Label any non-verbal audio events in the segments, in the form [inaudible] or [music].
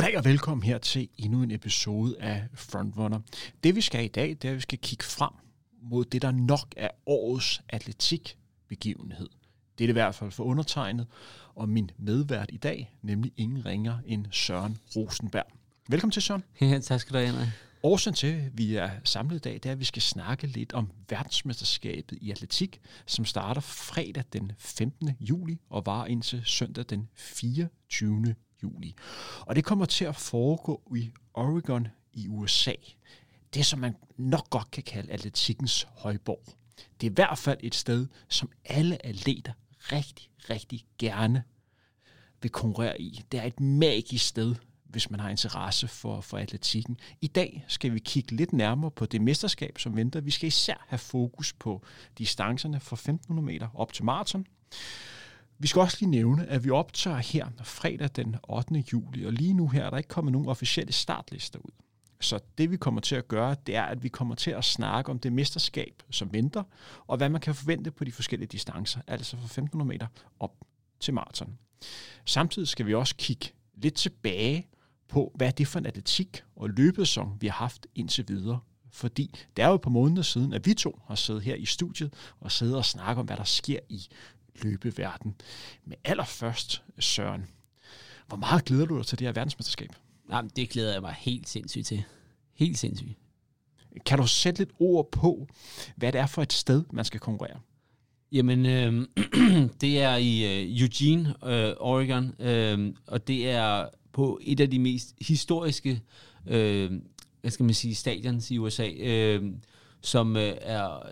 Goddag og velkommen her til endnu en episode af Frontrunner. Det vi skal i dag, det er, at vi skal kigge frem mod det, der nok er årets atletikbegivenhed. Det er det i hvert fald for undertegnet og min medvært i dag, nemlig ingen ringer end Søren Rosenberg. Velkommen til, Søren. Ja, tak skal du have, Årsagen til, at vi er samlet i dag, det er, at vi skal snakke lidt om verdensmesterskabet i atletik, som starter fredag den 15. juli og var indtil søndag den 24 juli. Og det kommer til at foregå i Oregon i USA. Det, som man nok godt kan kalde atletikkens højborg. Det er i hvert fald et sted, som alle atleter rigtig, rigtig gerne vil konkurrere i. Det er et magisk sted, hvis man har interesse for, for atletikken. I dag skal vi kigge lidt nærmere på det mesterskab, som venter. Vi skal især have fokus på distancerne fra 1500 meter op til maraton. Vi skal også lige nævne, at vi optager her fredag den 8. juli, og lige nu her er der ikke kommet nogen officielle startlister ud. Så det vi kommer til at gøre, det er, at vi kommer til at snakke om det mesterskab, som venter, og hvad man kan forvente på de forskellige distancer, altså fra 1500 meter op til maraton. Samtidig skal vi også kigge lidt tilbage på, hvad er det for en atletik og løbesæson, vi har haft indtil videre. Fordi det er jo på måneder siden, at vi to har siddet her i studiet og siddet og snakket om, hvad der sker i løbeverden. Men allerførst, Søren, hvor meget glæder du dig til det her verdensmesterskab? Jamen, det glæder jeg mig helt sindssygt til. Helt sindssygt. Kan du sætte lidt ord på, hvad det er for et sted, man skal konkurrere? Jamen, øh, [clears throat] det er i øh, Eugene, øh, Oregon, øh, og det er på et af de mest historiske, øh, hvad skal man sige, stadions i USA, øh, som øh, er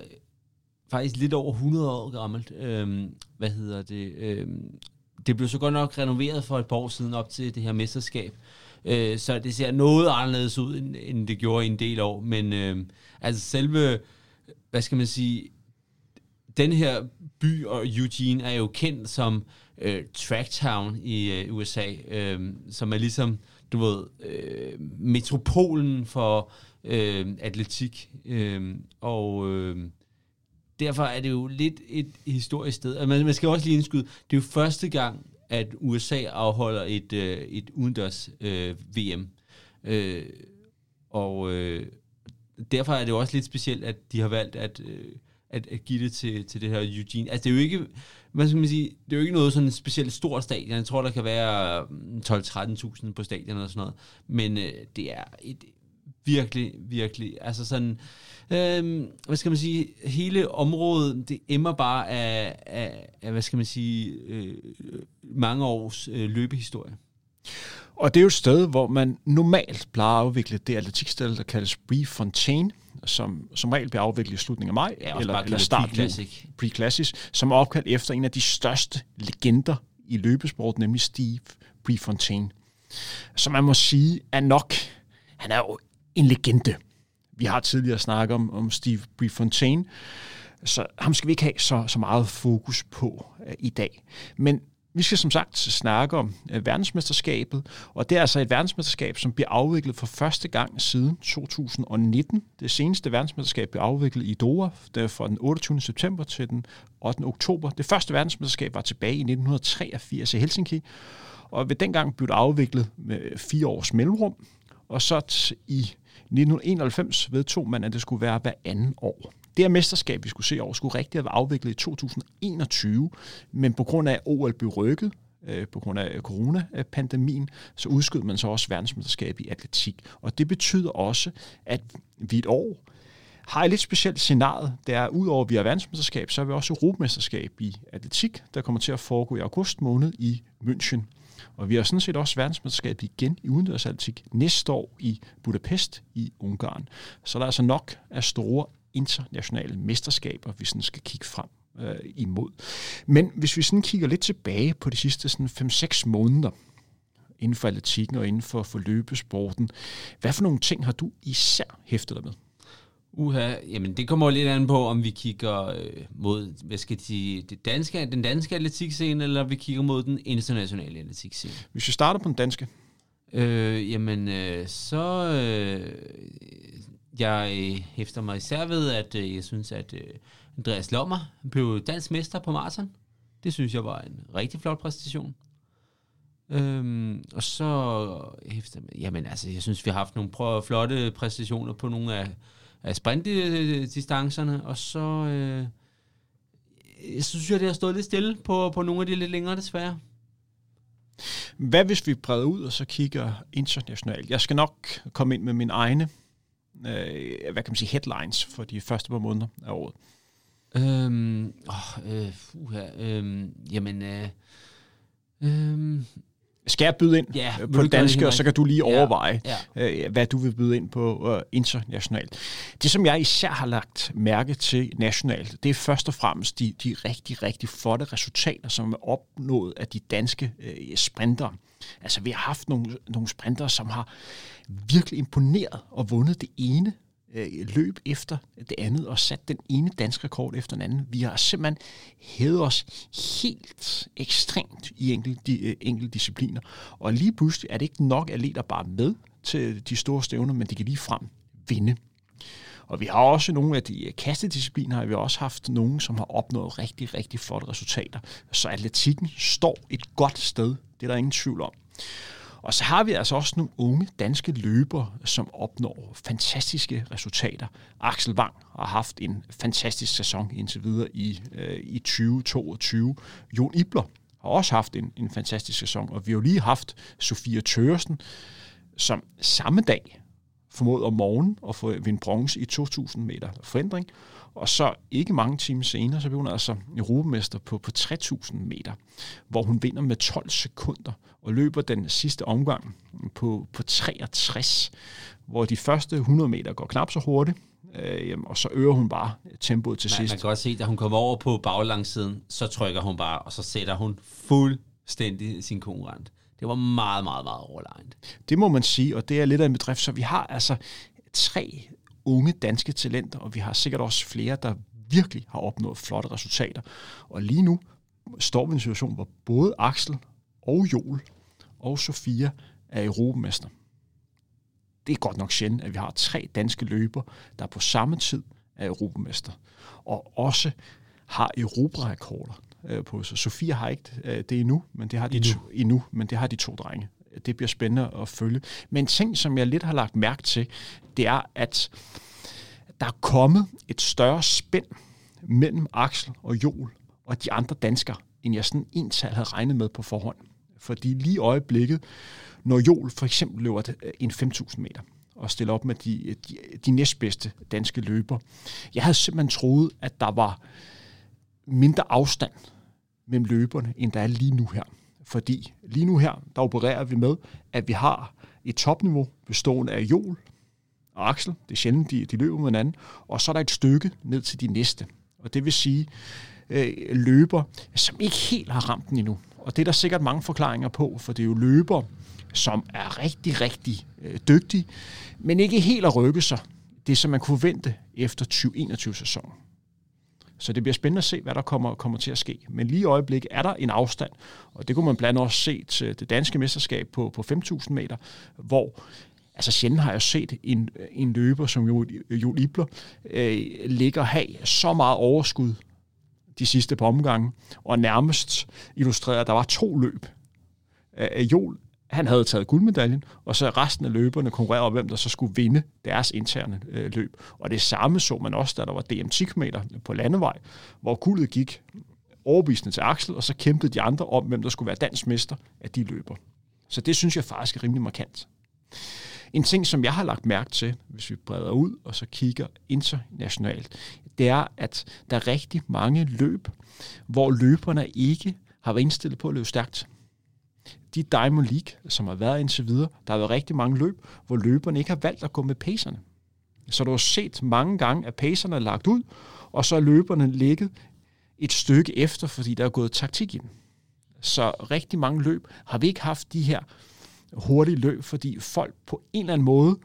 faktisk lidt over 100 år gammelt. Øhm, hvad hedder det? Øhm, det blev så godt nok renoveret for et par år siden op til det her mesterskab. Øh, så det ser noget anderledes ud, end, end det gjorde i en del år. Men øh, altså selve, hvad skal man sige, den her by og Eugene er jo kendt som øh, Tracktown i øh, USA, øh, som er ligesom, du ved, øh, metropolen for øh, atletik. Øh, og øh, derfor er det jo lidt et historisk sted. Man, man skal også lige indskyde, det er jo første gang, at USA afholder et, øh, et udendørs øh, VM. Øh, og øh, derfor er det jo også lidt specielt, at de har valgt at... Øh, at, at give det til, til det her Eugene. Altså det er jo ikke, hvad skal man sige, det er jo ikke noget sådan specielt stort stadion. Jeg tror, der kan være øh, 12-13.000 på stadion og sådan noget. Men øh, det er et virkelig, virkelig, altså sådan, øh, hvad skal man sige, hele området, det emmer bare af, af, af hvad skal man sige, øh, mange års øh, løbehistorie. Og det er jo et sted, hvor man normalt plejer at afvikle det atletikstad, der kaldes Prefontaine, som som regel bliver afviklet i slutningen af maj, ja, eller, eller start pre-classic. pre-classic, som er opkaldt efter en af de største legender i løbesport, nemlig Steve Prefontaine. Som man må sige er nok, han er jo en legende. Vi har tidligere snakket om, om Steve Prefontaine, så ham skal vi ikke have så, så meget fokus på uh, i dag. Men vi skal som sagt snakke om uh, verdensmesterskabet, og det er altså et verdensmesterskab, som bliver afviklet for første gang siden 2019. Det seneste verdensmesterskab blev afviklet i Doha fra den 28. september til den 8. oktober. Det første verdensmesterskab var tilbage i 1983 i Helsinki, og ved dengang blev det afviklet med øh, fire års mellemrum, og så i 1991 vedtog man, at det skulle være hver anden år. Det her mesterskab, vi skulle se over, skulle rigtig have været afviklet i 2021, men på grund af, OL blev rykket, øh, på grund af coronapandemien, så udskød man så også verdensmesterskabet i atletik. Og det betyder også, at vi et år har et lidt specielt scenarie. Det er, udover at vi har verdensmesterskab, så har vi også Europamesterskab i atletik, der kommer til at foregå i august måned i München. Og vi har sådan set også verdensmesterskabet igen i udendørsatletik næste år i Budapest i Ungarn. Så der er altså nok af store internationale mesterskaber, vi sådan skal kigge frem øh, imod. Men hvis vi sådan kigger lidt tilbage på de sidste 5-6 måneder, inden for atletikken og inden for, for løbesporten, hvad for nogle ting har du især hæftet dig med? Uha, jamen det kommer lidt an på, om vi kigger øh, mod, hvad skal de, det danske, den danske atletikscene, eller vi kigger mod den internationale atletikscene. Hvis vi starter på den danske. Øh, jamen, øh, så øh, jeg øh, hæfter mig især ved, at øh, jeg synes, at øh, Andreas Lommer blev dansk mester på maraton. Det synes jeg var en rigtig flot præstation. Øhm, og så efter, jamen altså, jeg synes, vi har haft nogle flotte præstationer på nogle af, af sprintdistancerne, og så øh, jeg synes jeg, det har stået lidt stille på, på nogle af de lidt længere, desværre. Hvad hvis vi breder ud og så kigger internationalt? Jeg skal nok komme ind med mine egne øh, hvad kan man sige, headlines for de første par måneder af året. Øhm, åh, øh, uh, øh, jamen, øh, øh, skal jeg byde ind ja, øh, på det danske, og så kan du lige overveje, ja, ja. Øh, hvad du vil byde ind på uh, internationalt. Det, som jeg især har lagt mærke til nationalt, det er først og fremmest de, de rigtig, rigtig flotte resultater, som er opnået af de danske uh, sprinter. Altså, vi har haft nogle, nogle sprinter, som har virkelig imponeret og vundet det ene øh, løb efter det andet og sat den ene danske rekord efter den anden. Vi har simpelthen hævet os helt ekstremt i enkelte, de, øh, enkelte discipliner. Og lige pludselig er det ikke nok atleter bare med til de store stævner, men de kan lige frem vinde. Og vi har også nogle af de øh, kastediscipliner, har vi også haft nogen, som har opnået rigtig, rigtig flotte resultater. Så atletikken står et godt sted, det er der ingen tvivl om. Og så har vi altså også nogle unge danske løbere, som opnår fantastiske resultater. Axel Wang har haft en fantastisk sæson indtil videre i, øh, i 2022. Jon Ibler har også haft en, en fantastisk sæson, og vi har jo lige haft Sofia Tøresen, som samme dag formåede om morgenen at få vinde bronze i 2000 meter forandring, og så ikke mange timer senere, så blev hun altså europamester på, på 3000 meter, hvor hun vinder med 12 sekunder og løber den sidste omgang på, på 63, hvor de første 100 meter går knap så hurtigt, øh, og så øger hun bare tempoet til man, sidst. Man kan godt se, da hun kommer over på baglangsiden, så trykker hun bare, og så sætter hun fuldstændig sin konkurrent. Det var meget, meget, meget overlegnet. Det må man sige, og det er lidt af en bedrift. Så vi har altså tre unge danske talenter, og vi har sikkert også flere, der virkelig har opnået flotte resultater. Og lige nu står vi i en situation, hvor både Axel og Joel og Sofia er europamester. Det er godt nok sjældent, at vi har tre danske løber, der på samme tid er europamester, og også har europarekorder øh, på sig. Sofia har ikke øh, det endnu, men det har de. To, endnu, men det har de to drenge. Det bliver spændende at følge. Men en ting, som jeg lidt har lagt mærke til, det er, at der er kommet et større spænd mellem Axel og Joel og de andre danskere, end jeg sådan en tal havde regnet med på forhånd. Fordi lige i øjeblikket, når Joel for eksempel løber øh, en 5.000 meter, og stiller op med de, øh, de, øh, de næstbedste danske løber. Jeg havde simpelthen troet, at der var mindre afstand mellem løberne, end der er lige nu her. Fordi lige nu her, der opererer vi med, at vi har et topniveau bestående af Joel og Axel. Det er sjældent, de, de løber med hinanden. Og så er der et stykke ned til de næste. Og det vil sige øh, løber, som ikke helt har ramt den endnu. Og det er der sikkert mange forklaringer på, for det er jo løber, som er rigtig, rigtig øh, dygtige, men ikke helt at rykke sig. Det, som man kunne vente efter 2021-sæsonen. Så det bliver spændende at se, hvad der kommer, kommer til at ske. Men lige i øjeblikket er der en afstand, og det kunne man blandt andet også se til det danske mesterskab på, på 5.000 meter, hvor altså sjældent har jeg set en, en løber som Joel Ibler øh, ligger have så meget overskud de sidste par omgange, og nærmest illustreret, at der var to løb. Øh, Joel han havde taget guldmedaljen, og så resten af løberne konkurrerede om, hvem der så skulle vinde deres interne øh, løb. Og det samme så man også, da der var DM 10 på landevej, hvor guldet gik overbevisende til Axel, og så kæmpede de andre om, hvem der skulle være dansk mester af de løber. Så det synes jeg faktisk er rimelig markant. En ting, som jeg har lagt mærke til, hvis vi breder ud og så kigger internationalt, det er, at der er rigtig mange løb, hvor løberne ikke har været indstillet på at løbe stærkt de Diamond League, som har været indtil videre, der har været rigtig mange løb, hvor løberne ikke har valgt at gå med pacerne. Så du har set mange gange, at pacerne er lagt ud, og så er løberne ligget et stykke efter, fordi der er gået taktik i. Så rigtig mange løb har vi ikke haft de her hurtige løb, fordi folk på en eller anden måde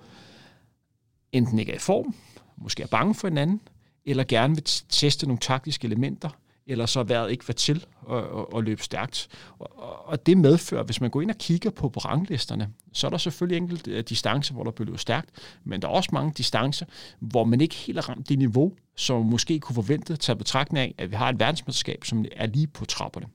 enten ikke er i form, måske er bange for hinanden, eller gerne vil teste nogle taktiske elementer, eller så været ikke var til at, at, at løbe stærkt. Og, og det medfører, hvis man går ind og kigger på, ranglisterne, så er der selvfølgelig enkelte øh, distancer, hvor der bliver løbet stærkt, men der er også mange distancer, hvor man ikke helt har ramt det niveau, som man måske kunne forvente, at tage betragtning af, at vi har et verdensmesterskab, som er lige på trapperne.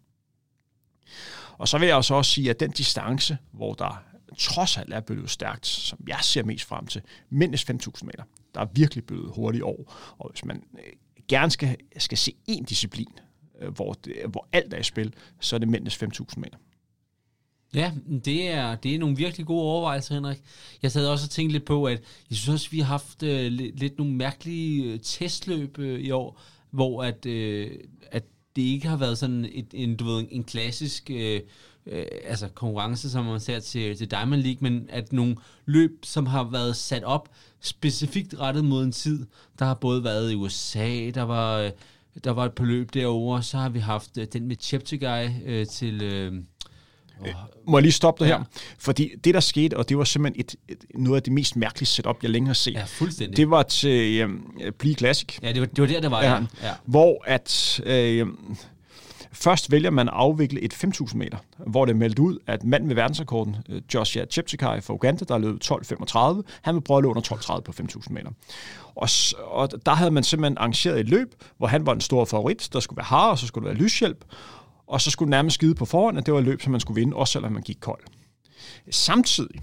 Og så vil jeg også også sige, at den distance, hvor der trods alt er blevet stærkt, som jeg ser mest frem til, mindst 5.000 meter. Der er virkelig blevet hurtigt år. Og hvis man øh, gerne skal, skal se én disciplin, øh, hvor, det, hvor alt er i spil, så er det mændenes 5.000 meter. Ja, det er, det er nogle virkelig gode overvejelser, Henrik. Jeg sad også og tænkte lidt på, at jeg synes også, vi har haft øh, lidt, lidt nogle mærkelige øh, testløb øh, i år, hvor at, øh, at det ikke har været sådan et, en, du ved, en klassisk øh, øh, altså konkurrence, som man ser til, til Diamond League, men at nogle løb, som har været sat op specifikt rettet mod en tid. Der har både været i USA, der var, øh, der var et par løb derovre, så har vi haft øh, den med Cheptegei øh, til... Øh, Øh, må jeg lige stoppe dig ja. her? Fordi det, der skete, og det var simpelthen et, et, noget af det mest mærkelige setup, jeg længe har set. Ja, fuldstændig. Det var til øh, Blive Classic. Ja, det var, det var der, der var, ja. ja. Hvor at... Øh, Først vælger man at afvikle et 5.000 meter, hvor det er meldt ud, at manden med verdensrekorden, øh, Joshua Cheptegei fra Uganda, der løb 12.35, han vil prøve at løbe under 12.30 på 5.000 meter. Og, og der havde man simpelthen arrangeret et løb, hvor han var en stor favorit. Der skulle være har, og så skulle der være lyshjælp og så skulle den nærmest skide på forhånd, at det var et løb, som man skulle vinde, også selvom man gik kold. Samtidig,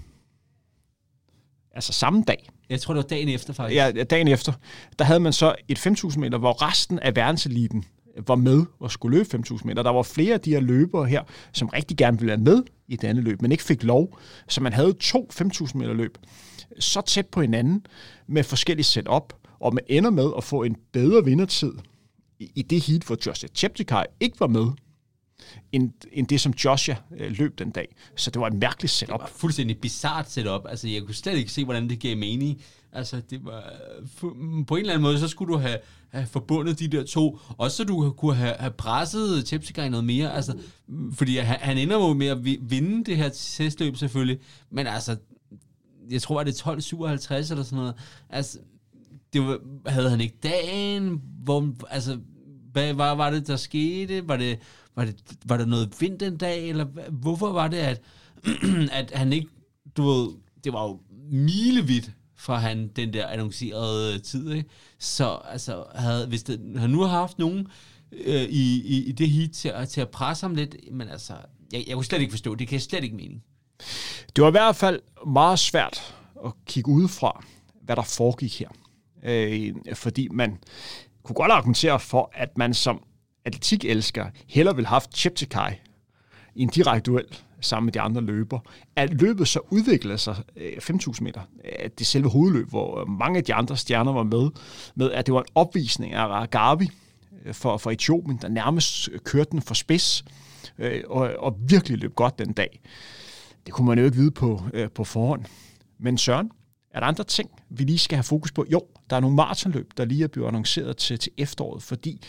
altså samme dag, jeg tror, det var dagen efter faktisk. Ja, dagen efter. Der havde man så et 5.000 meter, hvor resten af verdenseliten var med og skulle løbe 5.000 meter. Der var flere af de her løbere her, som rigtig gerne ville være med i det andet løb, men ikke fik lov. Så man havde to 5.000 meter løb så tæt på hinanden med forskellige setup, og man ender med at få en bedre vindertid i det heat, hvor Joshua Cheptegei ikke var med, end, end det, som Joshua øh, løb den dag. Så det var et mærkeligt setup. Det var fuldstændig bizart setup. Altså, jeg kunne slet ikke se, hvordan det gav mening. Altså, det var, øh, mm, på en eller anden måde, så skulle du have, have forbundet de der to, også så du kunne have, have presset Cheptegei noget mere, altså, mm, fordi han, han ender jo med at vinde det her testløb selvfølgelig, men altså, jeg tror, at det er 12.57 eller sådan noget, altså, det var, havde han ikke dagen, hvor, altså, hvad hvad var det, der skete? Var det, var, det, var der noget vind den dag, eller hvorfor var det, at, [clears throat] at han ikke, du ved, det var jo milevidt fra han den der annoncerede tid, ikke? Så altså, havde, hvis det, han nu har haft nogen øh, i, i, i det hit til, til at presse ham lidt, men altså, jeg, jeg kunne slet ikke forstå, det kan jeg slet ikke mening. Det var i hvert fald meget svært at kigge udefra, hvad der foregik her. Øh, fordi man kunne godt argumentere for, at man som atletikelsker hellere vil have haft Cheptegei i en direkte duel sammen med de andre løber. At løbet så udviklede sig øh, 5.000 meter, øh, det selve hovedløb, hvor øh, mange af de andre stjerner var med, med at det var en opvisning af Garbi for, for Etiopien, der nærmest kørte den for spids og, og virkelig løb godt den dag. Det kunne man jo ikke vide på, på forhånd. Men Søren, er der andre ting, vi lige skal have fokus på? Jo, der er nogle maratonløb, der lige er blevet annonceret til, til efteråret, fordi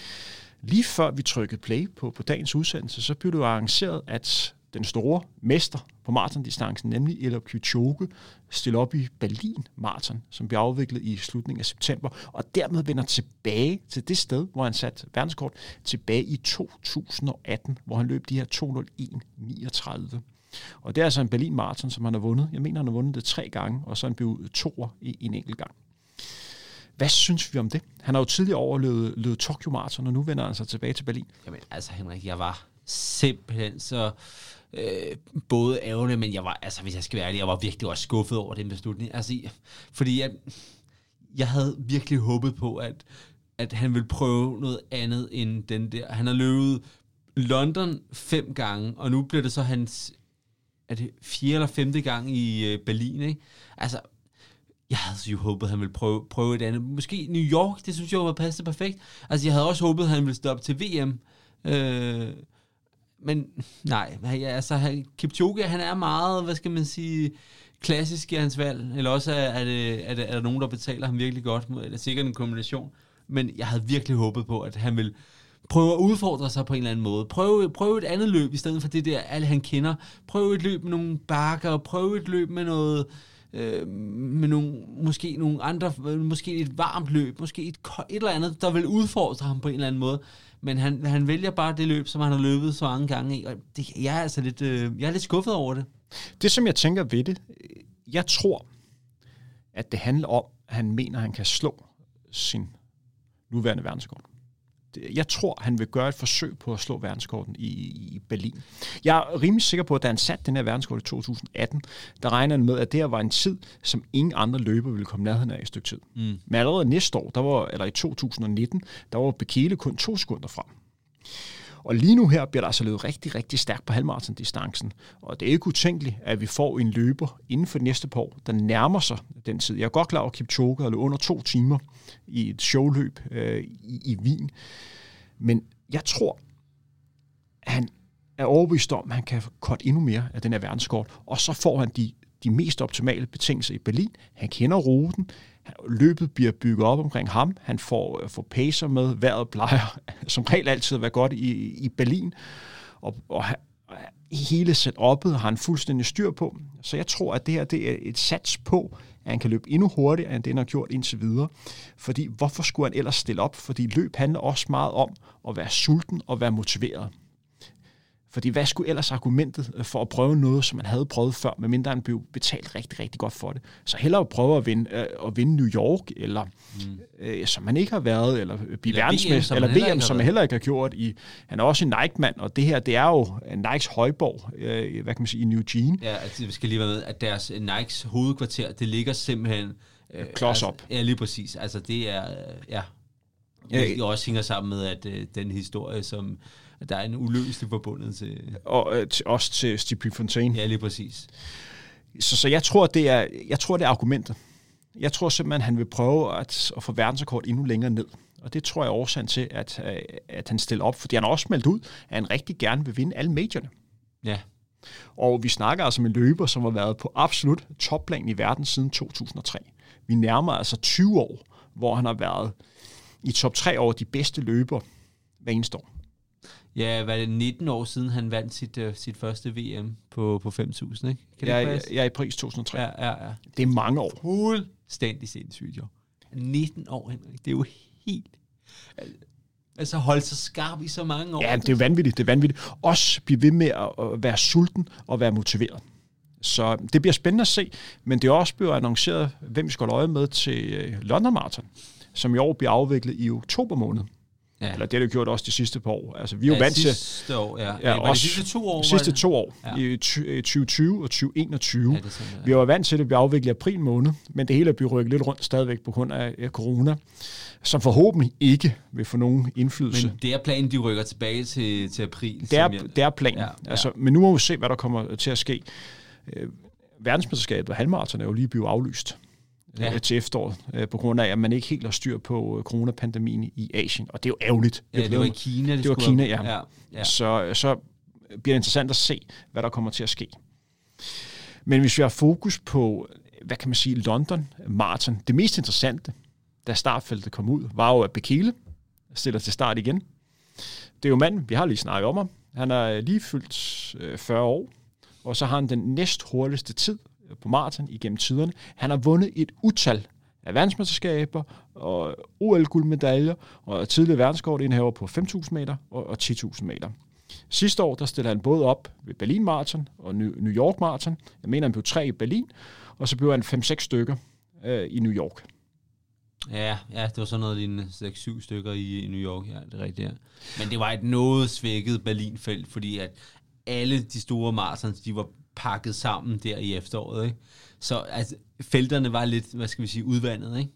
lige før vi trykkede play på, på dagens udsendelse, så blev det arrangeret, at den store mester på maratondistancen, nemlig Elop Kipchoge, stille op i Berlin Marathon, som bliver afviklet i slutningen af september, og dermed vender tilbage til det sted, hvor han satte verdenskort, tilbage i 2018, hvor han løb de her 201.39. Og det er altså en Berlin Marathon, som han har vundet. Jeg mener, han har vundet det tre gange, og så er han blevet toer i, i en enkelt gang. Hvad synes vi om det? Han har jo tidligere overlevet løbet Tokyo Marathon, og nu vender han sig tilbage til Berlin. Jamen altså Henrik, jeg var simpelthen så øh, både ærgerlig, men jeg var, altså hvis jeg skal være ærlig, jeg var virkelig også skuffet over den beslutning. Altså, fordi jeg, jeg havde virkelig håbet på, at, at han ville prøve noget andet end den der. Han har løbet London fem gange, og nu bliver det så hans er det fjerde eller femte gang i øh, Berlin, ikke? Altså, jeg havde jo håbet, at han ville prøve, prøve et andet. Måske New York, det synes jeg var passet perfekt. Altså, jeg havde også håbet, at han ville stoppe til VM. Øh, men nej, altså, Kipchoge, han er meget, hvad skal man sige, klassisk i hans valg. Eller også er, er, det, er, det, er der nogen, der betaler ham virkelig godt. Det er sikkert en kombination. Men jeg havde virkelig håbet på, at han ville prøve at udfordre sig på en eller anden måde. Prøve, prøve et andet løb, i stedet for det der, alle han kender. Prøve et løb med nogle bakker, prøve et løb med noget, øh, med nogle, måske nogle andre, måske et varmt løb, måske et, et eller andet, der vil udfordre ham på en eller anden måde. Men han, han vælger bare det løb, som han har løbet så mange gange i, og det, jeg er altså lidt, øh, jeg er lidt skuffet over det. Det, som jeg tænker ved det, jeg tror, at det handler om, at han mener, at han kan slå sin nuværende verdensrekord jeg tror, han vil gøre et forsøg på at slå verdenskorten i, i Berlin. Jeg er rimelig sikker på, at da han satte den her verdenskort i 2018, der regner han med, at det her var en tid, som ingen andre løber ville komme nærheden af i et stykke tid. Mm. Men allerede næste år, der var, eller i 2019, der var Bekele kun to sekunder frem. Og lige nu her bliver der altså løbet rigtig, rigtig stærkt på halvmarathon-distancen. Og det er ikke utænkeligt, at vi får en løber inden for næste par år, der nærmer sig den tid. Jeg er godt klar over, at Kipchoge er under to timer i et showløb øh, i, i Wien. Men jeg tror, at han er overbevist om, at han kan korte endnu mere af den her verdenskort, og så får han de, de mest optimale betingelser i Berlin. Han kender ruten, løbet bliver bygget op omkring ham, han får, øh, får pacer med, vejret plejer [laughs] som regel altid at være godt i, i Berlin, og, og øh, hele setup'et har han fuldstændig styr på. Så jeg tror, at det her det er et sats på, at han kan løbe endnu hurtigere, end det han har gjort indtil videre. Fordi hvorfor skulle han ellers stille op? Fordi løb handler også meget om at være sulten og være motiveret. Fordi hvad skulle ellers argumentet øh, for at prøve noget, som man havde prøvet før, medmindre han blev betalt rigtig, rigtig godt for det? Så hellere at prøve at vinde, øh, at vinde New York, eller mm. øh, som man ikke har været, eller blive verdensmester, eller VM, som, man heller ikke har gjort. I, han er også en Nike-mand, og det her, det er jo Nikes højborg, øh, hvad kan man sige, i New Jean. Ja, altså, vi skal lige være med, at deres Nikes hovedkvarter, det ligger simpelthen... Øh, Klods altså, op. Ja, lige præcis. Altså, det er... Øh, ja, det også hænger sammen med, at øh, den historie, som der er en uløselig forbundet til... Og øh, til, også til Steve Fontaine. Ja, lige præcis. Så, så jeg, tror, det er, jeg tror, det er argumentet. Jeg tror simpelthen, han vil prøve at, at få verdensrekord endnu længere ned. Og det tror jeg er årsagen til, at, øh, at han stiller op. Fordi han har også meldt ud, at han rigtig gerne vil vinde alle majorne. Ja. Og vi snakker altså med løber, som har været på absolut topplan i verden siden 2003. Vi nærmer altså 20 år, hvor han har været i top 3 over de bedste løber hver eneste år. Ja, hvad er det 19 år siden, han vandt sit, uh, sit første VM på, på 5.000, ikke? Kan ja, det jeg er i pris 2003. Ja, ja, ja. Det er mange år. Fuldstændig sindssygt, jo. 19 år, Henrik. Det er jo helt... Altså holde sig skarp i så mange år. Ja, det er vanvittigt, det er vanvittigt. Også blive ved med at være sulten og være motiveret. Så det bliver spændende at se, men det er også blevet annonceret, hvem vi skal øje med til øh, London Marathon, som i år bliver afviklet i oktober måned. Ja. Eller det har det gjort også de sidste par år. Altså, vi er jo ja, vant til... sidste år, ja. ja, også, de sidste to år? Sidste to år, ja. i 2020 og 2021. Ja, sådan, ja. Vi var vant til, at det blev afviklet i april måned, men det hele er blevet rykket lidt rundt stadigvæk på grund af corona, som forhåbentlig ikke vil få nogen indflydelse. Men det er planen, de rykker tilbage til, til april? Det er, det er planen. Ja, ja. Altså, men nu må vi se, hvad der kommer til at ske. Øh, verdensmesterskabet og halvmarathon er jo lige blevet aflyst ja. Øh, til efteråret, øh, på grund af, at man ikke helt har styr på øh, coronapandemien i Asien. Og det er jo ærgerligt. Ja, det, var i Kina. Det, det var Kina, ja. ja, ja. Så, så bliver det interessant at se, hvad der kommer til at ske. Men hvis vi har fokus på, hvad kan man sige, London Marathon, det mest interessante, da startfeltet kom ud, var jo, at Bekele stiller til start igen. Det er jo manden, vi har lige snakket om ham. Han er lige fyldt 40 år, og så har han den næst hurtigste tid Øh, på maraton igennem tiderne. Han har vundet et utal af verdensmesterskaber og OL-guldmedaljer og tidligere verdenskort på 5.000 meter og 10.000 meter. Sidste år der stillede han både op ved Berlin Marathon og New York Marathon. Jeg mener, han blev tre i Berlin, og så blev han 5-6 stykker øh, i New York. Ja, ja, det var sådan noget lignende 6-7 stykker i, i New York, ja, det er rigtigt, ja. Men det var et noget svækket Berlinfelt, fordi at alle de store marathons, de var pakket sammen der i efteråret. Ikke? Så altså, felterne var lidt, hvad skal vi sige, udvandet, ikke?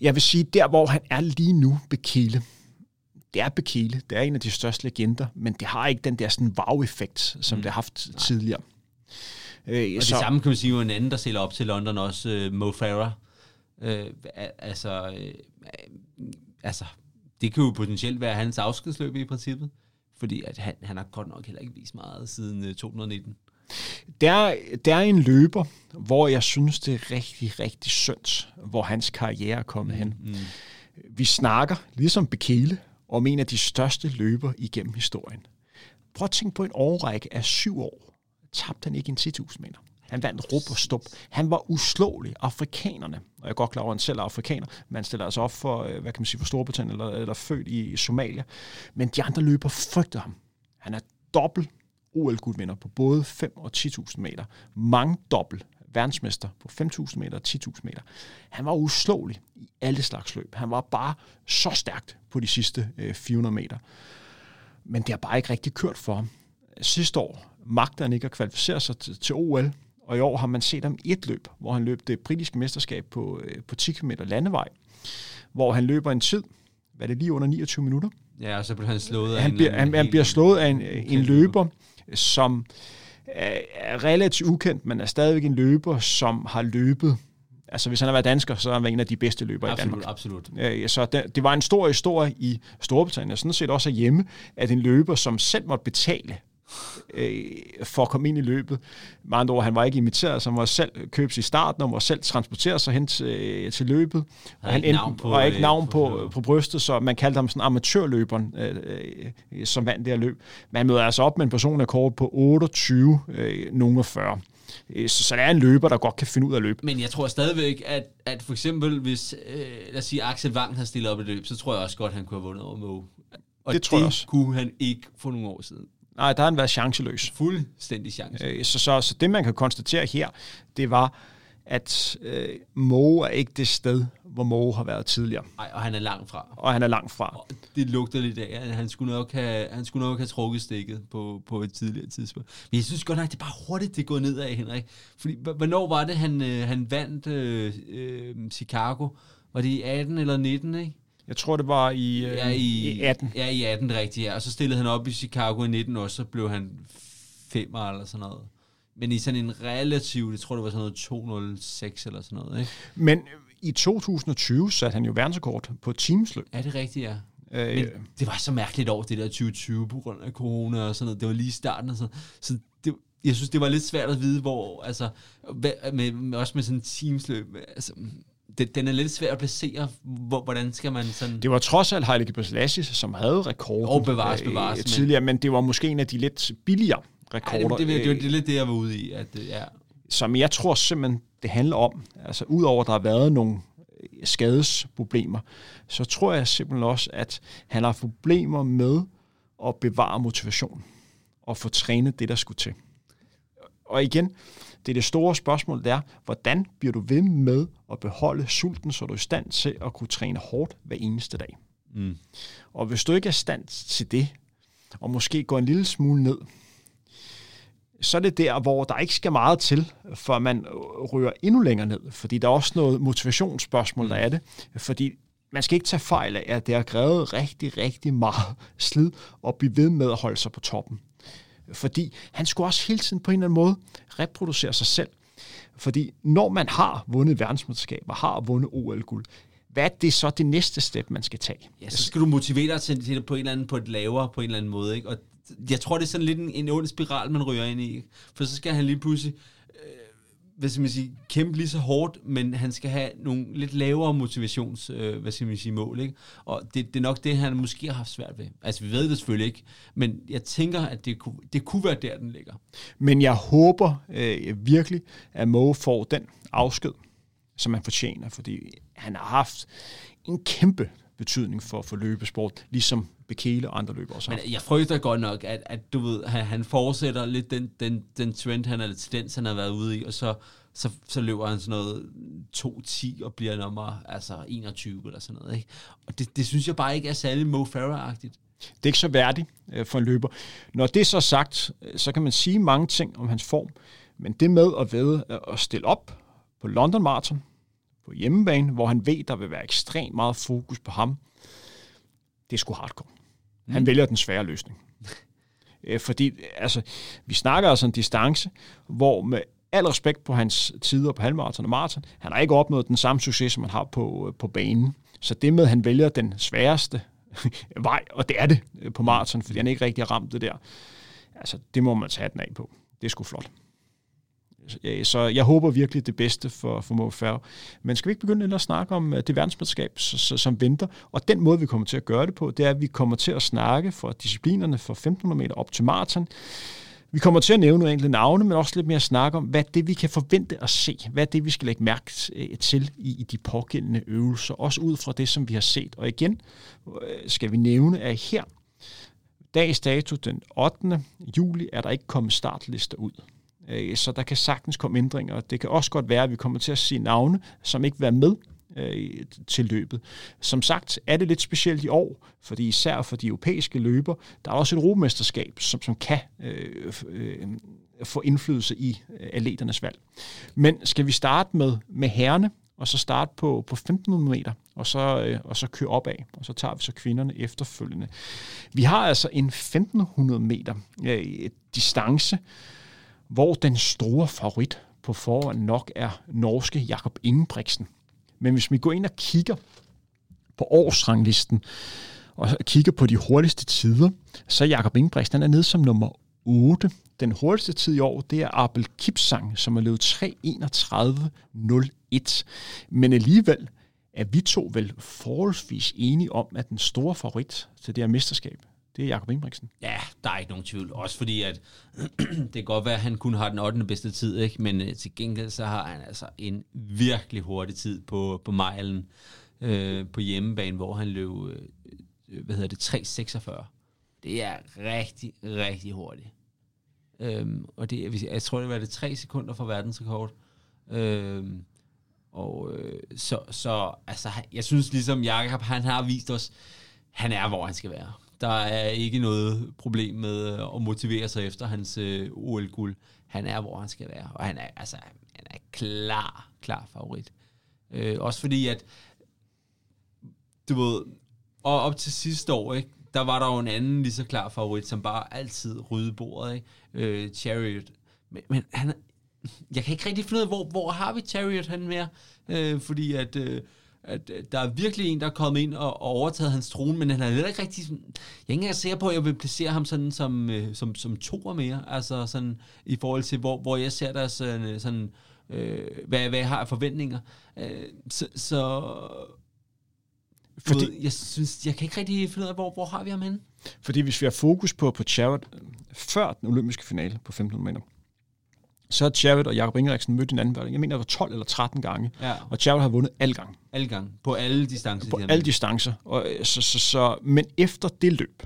Jeg vil sige, der hvor han er lige nu, Bekele, det er Bekele, det er en af de største legender, men det har ikke den der sådan wow-effekt, som mm. det har haft Nej. tidligere. Øh, og så, det samme kan man sige, jo en anden, der sælger op til London også, uh, Mo Farah. Uh, altså, uh, altså, det kan jo potentielt være hans afskedsløb i princippet. Fordi at han, han har godt nok heller ikke vist meget siden 2019. Øh, der, der er en løber, hvor jeg synes, det er rigtig, rigtig synd, hvor hans karriere er kommet mm, hen. Mm. Vi snakker, ligesom Bekele, om en af de største løber igennem historien. Prøv at tænke på en årrække af syv år. Tabte han ikke en 10.000 meter. Han vandt rup og stop. Han var uslåelig. Afrikanerne, og jeg er godt klar over, at han selv er afrikaner, man han stiller altså op for, øh, hvad kan man sige, for Storbritannien, eller, eller født i Somalia. Men de andre løber frygter ham. Han er dobbelt OL-guldvinder på både 5 og 10.000 meter. Mange dobbelt verdensmester på 5.000 meter og 10.000 meter. Han var uslåelig i alle slags løb. Han var bare så stærkt på de sidste øh, 400 meter. Men det har bare ikke rigtig kørt for ham. Sidste år magter han ikke at kvalificere sig til, til OL, og i år har man set ham i et løb, hvor han løb det britiske mesterskab på, øh, på 10 km landevej, hvor han løber en tid, hvad det lige under 29 minutter? Ja, og så bliver han slået af han en, bliver, han, han bliver slået af en, en ukendt løber, som er, er relativt ukendt, men er stadigvæk en løber, som har løbet Altså, hvis han har været dansker, så er han været en af de bedste løbere absolut, i Danmark. Absolut, Ja, så det, det var en stor historie i Storbritannien, og sådan set også hjemme, at en løber, som selv måtte betale øh, for at komme ind i løbet. Med andre ord, han var ikke inviteret, så han var selv købes i starten, og var selv transportere sig hen til, øh, til løbet. Han Og har ikke endte- navn på, og ikke øh, navn på- på, på brystet, så man kaldte ham sådan amatørløberen, øh, øh, som vandt det her løb. Men han møder altså op med en personrekord på 28, øh, af 40. Øh, Så, så det er en løber, der godt kan finde ud af at løbe. Men jeg tror stadigvæk, at, at for eksempel, hvis, øh, lad os sige, Axel Wang havde stillet op i løb, så tror jeg også godt, han kunne have vundet over Moe. Og Det tror jeg også. kunne han ikke for nogle år siden. Nej, der har han været chanceløs. Fuldstændig chance. Øh, Så, så, så det, man kan konstatere her, det var, at øh, Moe er ikke det sted, hvor Moe har været tidligere. Nej, og han er langt fra. Og han er langt fra. Og det lugter lidt af, at han skulle nok have, han skulle nok have trukket stikket på, på et tidligere tidspunkt. Men jeg synes godt nok, det er bare hurtigt, det gået nedad, Henrik. Fordi, hvornår var det, han, øh, han vandt øh, øh, Chicago? Var det i 18 eller 19, ikke? Jeg tror, det var i, øh, Ja, i, i 18. Ja, i 18, det er rigtigt, ja. Og så stillede han op i Chicago i 19 også, så blev han femmer eller sådan noget. Men i sådan en relativ, jeg tror det var sådan noget 206 eller sådan noget, ikke? Men i 2020 satte han jo verdensrekord på teamsløb. Ja, det er rigtigt, ja. Øh, Men det var så mærkeligt år, det der 2020, på grund af corona og sådan noget. Det var lige i starten og sådan Så det, jeg synes, det var lidt svært at vide, hvor, altså, hvad- med, med, også med sådan en teamsløb, altså, det, den er lidt svær at placere, hvor, hvordan skal man sådan... det var trods alt Haile Gebrselassie, som havde rekorden Og bevares, bevares, men- tidligere, men det var måske en af de lidt billigere rekorder. det, det, det, det, øh, det, er lidt det, jeg var ude i, at øh, ja, som jeg tror simpelthen, det handler om, altså udover at der har været nogle øh, skadesproblemer, så tror jeg simpelthen også, at han har problemer med at bevare motivation og få trænet det, der skulle til. Og igen, det er det store spørgsmål, det er, hvordan bliver du ved med at beholde sulten, så du er i stand til at kunne træne hårdt hver eneste dag? Mm. Og hvis du ikke er i stand til det, og måske går en lille smule ned, så er det der, hvor der ikke skal meget til, for man rører endnu længere ned. Fordi der er også noget motivationsspørgsmål, der er det. Fordi man skal ikke tage fejl af, at det har krævet rigtig, rigtig meget [laughs] slid at blive ved med at holde sig på toppen. Fordi han skulle også hele tiden på en eller anden måde reproducere sig selv. Fordi når man har vundet verdensmesterskaber, har vundet OL-guld, hvad er det så det næste step, man skal tage? Ja, så skal du motivere dig til, til det på en eller anden, på et lavere, på en eller anden måde, ikke? Og jeg tror, det er sådan lidt en, en ond spiral, man ryger ind i, ikke? For så skal han lige pludselig, hvad skal man sige, kæmpe lige så hårdt, men han skal have nogle lidt lavere motivations, øh, hvad skal man sige, mål, ikke? Og det, det er nok det, han måske har haft svært ved. Altså, vi ved det selvfølgelig ikke, men jeg tænker, at det kunne, det kunne være der, den ligger. Men jeg håber øh, virkelig, at Moe får den afsked, som han fortjener, fordi han har haft en kæmpe betydning for, for løbesport, ligesom Bekele og andre løbere også har. Men jeg frygter godt nok, at, at du ved, han, han fortsætter lidt den, den, den trend, han eller tendens, han har været ude i, og så, så, så løber han sådan noget 2-10 og bliver nummer altså 21 eller sådan noget. Ikke? Og det, det synes jeg bare ikke er særlig Mo Farah-agtigt. Det er ikke så værdigt øh, for en løber. Når det er så sagt, øh, så kan man sige mange ting om hans form, men det med at ved at stille op på London Marathon, på hjemmebane, hvor han ved, der vil være ekstremt meget fokus på ham, det er sgu hardcore. Han Mm. vælger den svære løsning. [laughs] Øh, Fordi, altså, vi snakker altså en distance, hvor med al respekt på hans tider på halvmarathon og maraton, han har ikke opnået den samme succes, som han har på, øh, på banen. Så det med, at han vælger den sværeste [laughs] vej, og det er det øh, på maraton, fordi han ikke rigtig har ramt det der, altså, det må man tage den af på. Det er sgu flot. Så, ja, Så jeg håber virkelig det bedste for, for Mo Farah. Men skal vi ikke begynde at snakke om øh, det verdensmesterskab, som venter? Og den måde, vi kommer til at gøre det på, det er, at vi kommer til at snakke for disciplinerne fra 1500 meter op til maraton. Vi kommer til at nævne nogle enkelte navne, men også lidt mere snakke om, hvad det vi kan forvente at se. Hvad det, vi skal lægge mærke øh, til i, i de pågældende øvelser. Også ud fra det, som vi har set. Og igen øh, skal vi nævne, at her, dags dato den 8. juli, er der ikke kommet startlister ud. Øh, så der kan sagtens komme ændringer. Det kan også godt være, at vi kommer til at se navne, som ikke vil være med øh, til løbet. Som sagt er det lidt specielt i år, fordi især for de europæiske løber, der er også et europamesterskab, som, som kan øh, øh, få indflydelse i øh, atleternes valg. Men skal vi starte med, med herrene, og så starte på, på 1500 meter, og så, øh, og så køre opad, og så tager vi så kvinderne efterfølgende. Vi har altså en 1500 meter øh, distance, hvor den store favorit på forhånd nok er norske Jakob Ingebrigtsen. Men hvis vi går ind og kigger på årsranglisten, og kigger på de hurtigste tider, så er Jakob Ingebrigtsen er nede som nummer 8. Den hurtigste tid i år, det er Abel Kipsang, som har løbet 3.31.01. Men alligevel er vi to vel forholdsvis enige om, at den store favorit til det her mesterskab, det er Jakob Ingebrigtsen. Ja, der er ikke nogen tvivl. Også fordi, at [clears throat] det kan godt være, at han kun har den 8. bedste tid, ikke? men øh, til gengæld så har han altså en virkelig hurtig tid på, på mejlen øh, på hjemmebane, hvor han løb, øh, øh hvad hedder det, 3.46. Det er rigtig, rigtig hurtigt. Øhm, og det, jeg tror, det var det tre sekunder for verdensrekord. Øhm, og øh, så, så altså, jeg synes ligesom Jakob, han har vist os, han er, hvor han skal være. Der er ikke noget problem med øh, at motivere sig efter hans øh, OL-guld. Han er, hvor han skal være. Og han er, altså, han er klar, klar favorit. Øh, også fordi, at du ved, og op til sidste år, ikke, der var der jo en anden lige så klar favorit, som bare altid rydde bordet, ikke? Øh, Chariot. Men, men han, jeg kan ikke rigtig finde ud af, hvor, hvor har vi Chariot han mere? Øh, fordi at, øh, at øh, der er virkelig en, der er kommet ind og, og overtaget hans trone, men han er lidt ikke rigtig... Sådan, jeg er ikke engang sikker på, at jeg vil placere ham sådan som, øh, som, som toer mere, altså sådan i forhold til, hvor, hvor jeg ser der sådan, sådan øh, hvad, hvad jeg har af forventninger. Øh, så, så fordi, jeg synes, jeg kan ikke rigtig finde ud af, hvor, hvor har vi ham henne? Fordi hvis vi har fokus på, på Jared før den olympiske finale på 1500 meter, så har Jared og Jakob Ingebrigtsen mødt hinanden, jeg mener, det var 12 eller 13 gange, ja. og Jared har vundet alle gange. Alle gange, på alle distancer. På alle distancer. Og, så, så, så, men efter det løb,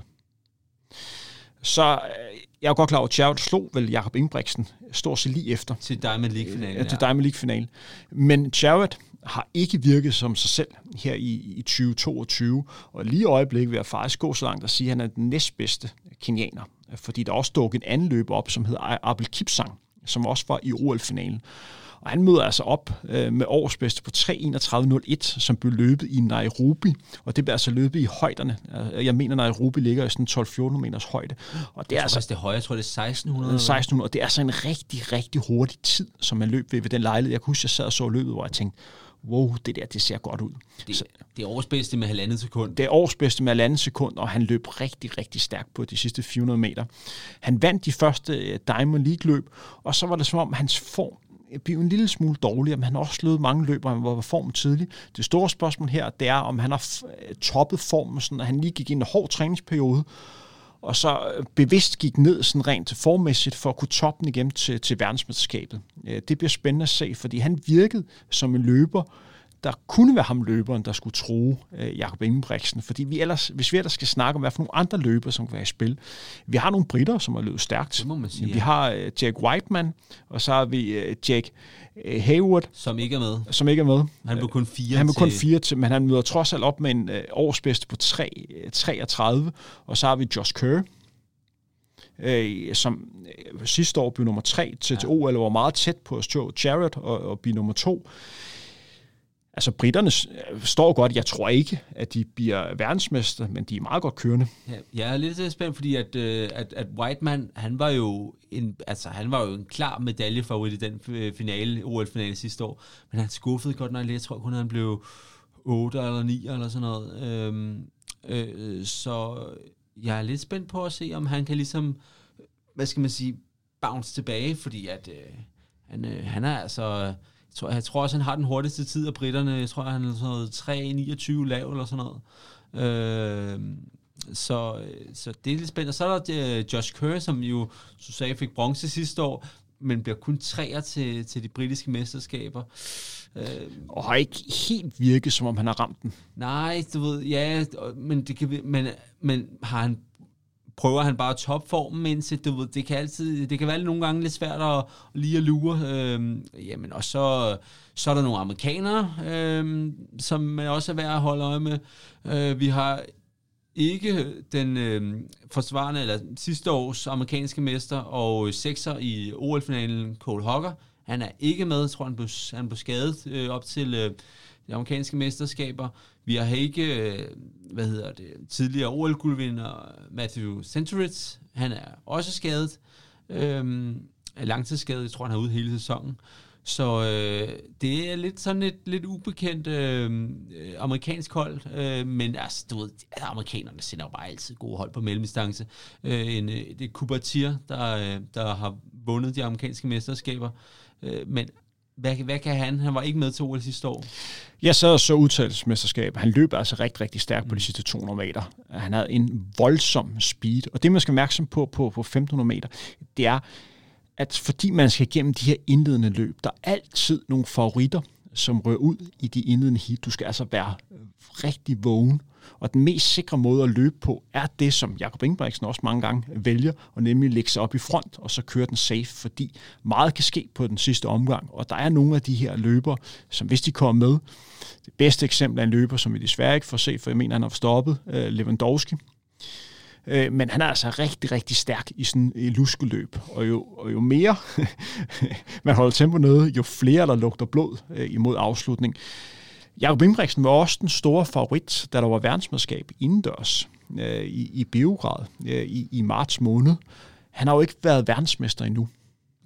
så øh, jeg er godt klar over, at Jared slog vel Jakob Ingebrigtsen stort set lige efter. Til Diamond League-finalen. Ja, til. Diamond League-finalen. Men Jared har ikke virket som sig selv her i, i 2022, og lige i øjeblikket vil jeg faktisk gå så langt at sige, at han er den næstbedste kenianer, fordi der også dukket en anden løber op, som hedder Abel Kipsang, som også var i OL-finalen. Og han møder altså op øh, med årsbedste på 3.31.01, som blev løbet i Nairobi. Og det bliver altså løbet i højderne. Øh, jeg mener, Nairobi ligger i sådan 12-14 meters højde. Og det er altså, det højere, jeg tror det er 1600. 1600, og det er altså en rigtig, rigtig hurtig tid, som man løb ved, ved den lejlighed. Jeg kan huske, jeg sad og så løbet, hvor jeg tænkte, wow, det der, det ser godt ud. Det, så, det er års bedste med halvandet sekund. Det er års bedste med halvandet sekund, og han løb rigtig, rigtig stærkt på de sidste 400 meter. Han vandt de første øh, Diamond League-løb, og så var det som om, hans form blev en lille smule dårligere, men han har også slået mange løb, og han var form tidligt. Det store spørgsmål her, det er, om han har toppet formen, sådan at han lige gik ind i en hård træningsperiode, og så øh, bevidst gik ned sådan rent formæssigt for at kunne toppe den igen til, til verdensmesterskabet. Øh, det bliver spændende at se, fordi han virkede som en løber, der kunne være ham løberen, der skulle tro øh, Jakob Ingebrigtsen. Fordi vi ellers, hvis vi ellers skal snakke om, hvad for nogle andre løbere, som kan være i spil. Vi har nogle britter, som har løbet stærkt. Det må man sige, vi ja. har øh, Jack Whiteman, og så har vi øh, Jack øh, Hayward. Som ikke er med. Som ikke er med. Han blev kun fire Han blev kun fire til, men han møder trods alt op med en øh, årsbedste på 3, øh, 33. Og så har vi Josh Kerr, øh, som øh, sidste år blev nummer tre til, ja. til OL, og var meget tæt på at stå Jared og, og blive nummer to. Altså, britterne står godt. Jeg tror ikke, at de bliver verdensmester, men de er meget godt kørende. Ja, jeg er lidt spændt, fordi at, øh, at, at Whiteman, han var jo en, altså, han var jo en klar medaljefavorit i den øh, finale, OL-finale sidste år, men han skuffede godt nok lidt. Jeg tror kun, han blev 8 eller 9 eller sådan noget. Øhm, øh, så jeg er lidt spændt på at se, om han kan ligesom, hvad skal man sige, bounce tilbage, fordi at øh, han, øh, han er altså tror, jeg tror også, han har den hurtigste tid af britterne. Jeg tror, han er sådan noget 3.29 lav eller sådan noget. Øh, så, så det er lidt spændende. Så er der øh, Josh Kerr, som jo, du sagde, fik bronze sidste år, men bliver kun træer til, til de britiske mesterskaber. Øh, og har ikke helt virket, som om han har ramt den. Nej, du ved, ja, men, det kan, men, men har han prøver han bare topformen, indtil du ved, det kan altid, det kan være nogle gange lidt svært at, lige at lure. Øhm, jamen, og så, så er der nogle amerikanere, øhm, som man også er værd at holde øje med. Øh, vi har ikke den øh, forsvarende, eller sidste års amerikanske mester og sekser i OL-finalen, Cole Hocker. Han er ikke med, jeg tror han blev, han blev skadet øh, op til øh, de amerikanske mesterskaber. Vi har ikke, øh, hvad hedder det, tidligere OL-guldvinder Matthew Centuritz. Han er også skadet. Øhm, er langtidsskadet, jeg tror han er ude hele sæsonen. Så øh, det er lidt sådan et lidt ubekendt øhm, øh, amerikansk hold, øh, men altså, du ved, altså, amerikanerne sender jo bare altid gode hold på mellemdistance. Øh, en, øh, det er Kubatier, der, øh, der har vundet de amerikanske mesterskaber, øh, men hvad, hvad kan han? Han var ikke med til OL sidste år. Jeg sad og så udtalelsesmesterskab. Han løb altså rigtig, rigtig stærkt på de mm. sidste 200 meter. Han havde en voldsom speed. Og det, man skal mærke på, på, på 1500 meter, det er, at fordi man skal igennem de her indledende løb, der er altid nogle favoritter, som rører ud i de indledende hit. Du skal altså være rigtig vågen. Og den mest sikre måde at løbe på, er det, som Jakob Ingebrigtsen også mange gange vælger, og nemlig lægge sig op i front, og så køre den safe, fordi meget kan ske på den sidste omgang. Og der er nogle af de her løber, som hvis de kommer med, det bedste eksempel er en løber, som vi desværre ikke får se, for jeg mener, han har stoppet, øh, Lewandowski, Øh, men han er altså rigtig, rigtig stærk i sådan et luskeløb. Og jo, og jo mere [laughs] man holder tempo nede, jo flere der lugter blod øh, imod afslutning. Jakob Ingebrigtsen var også den store favorit, da der var verdensmesterskab indendørs øh, i, i Beograd øh, i, i marts måned. Han har jo ikke været verdensmester endnu.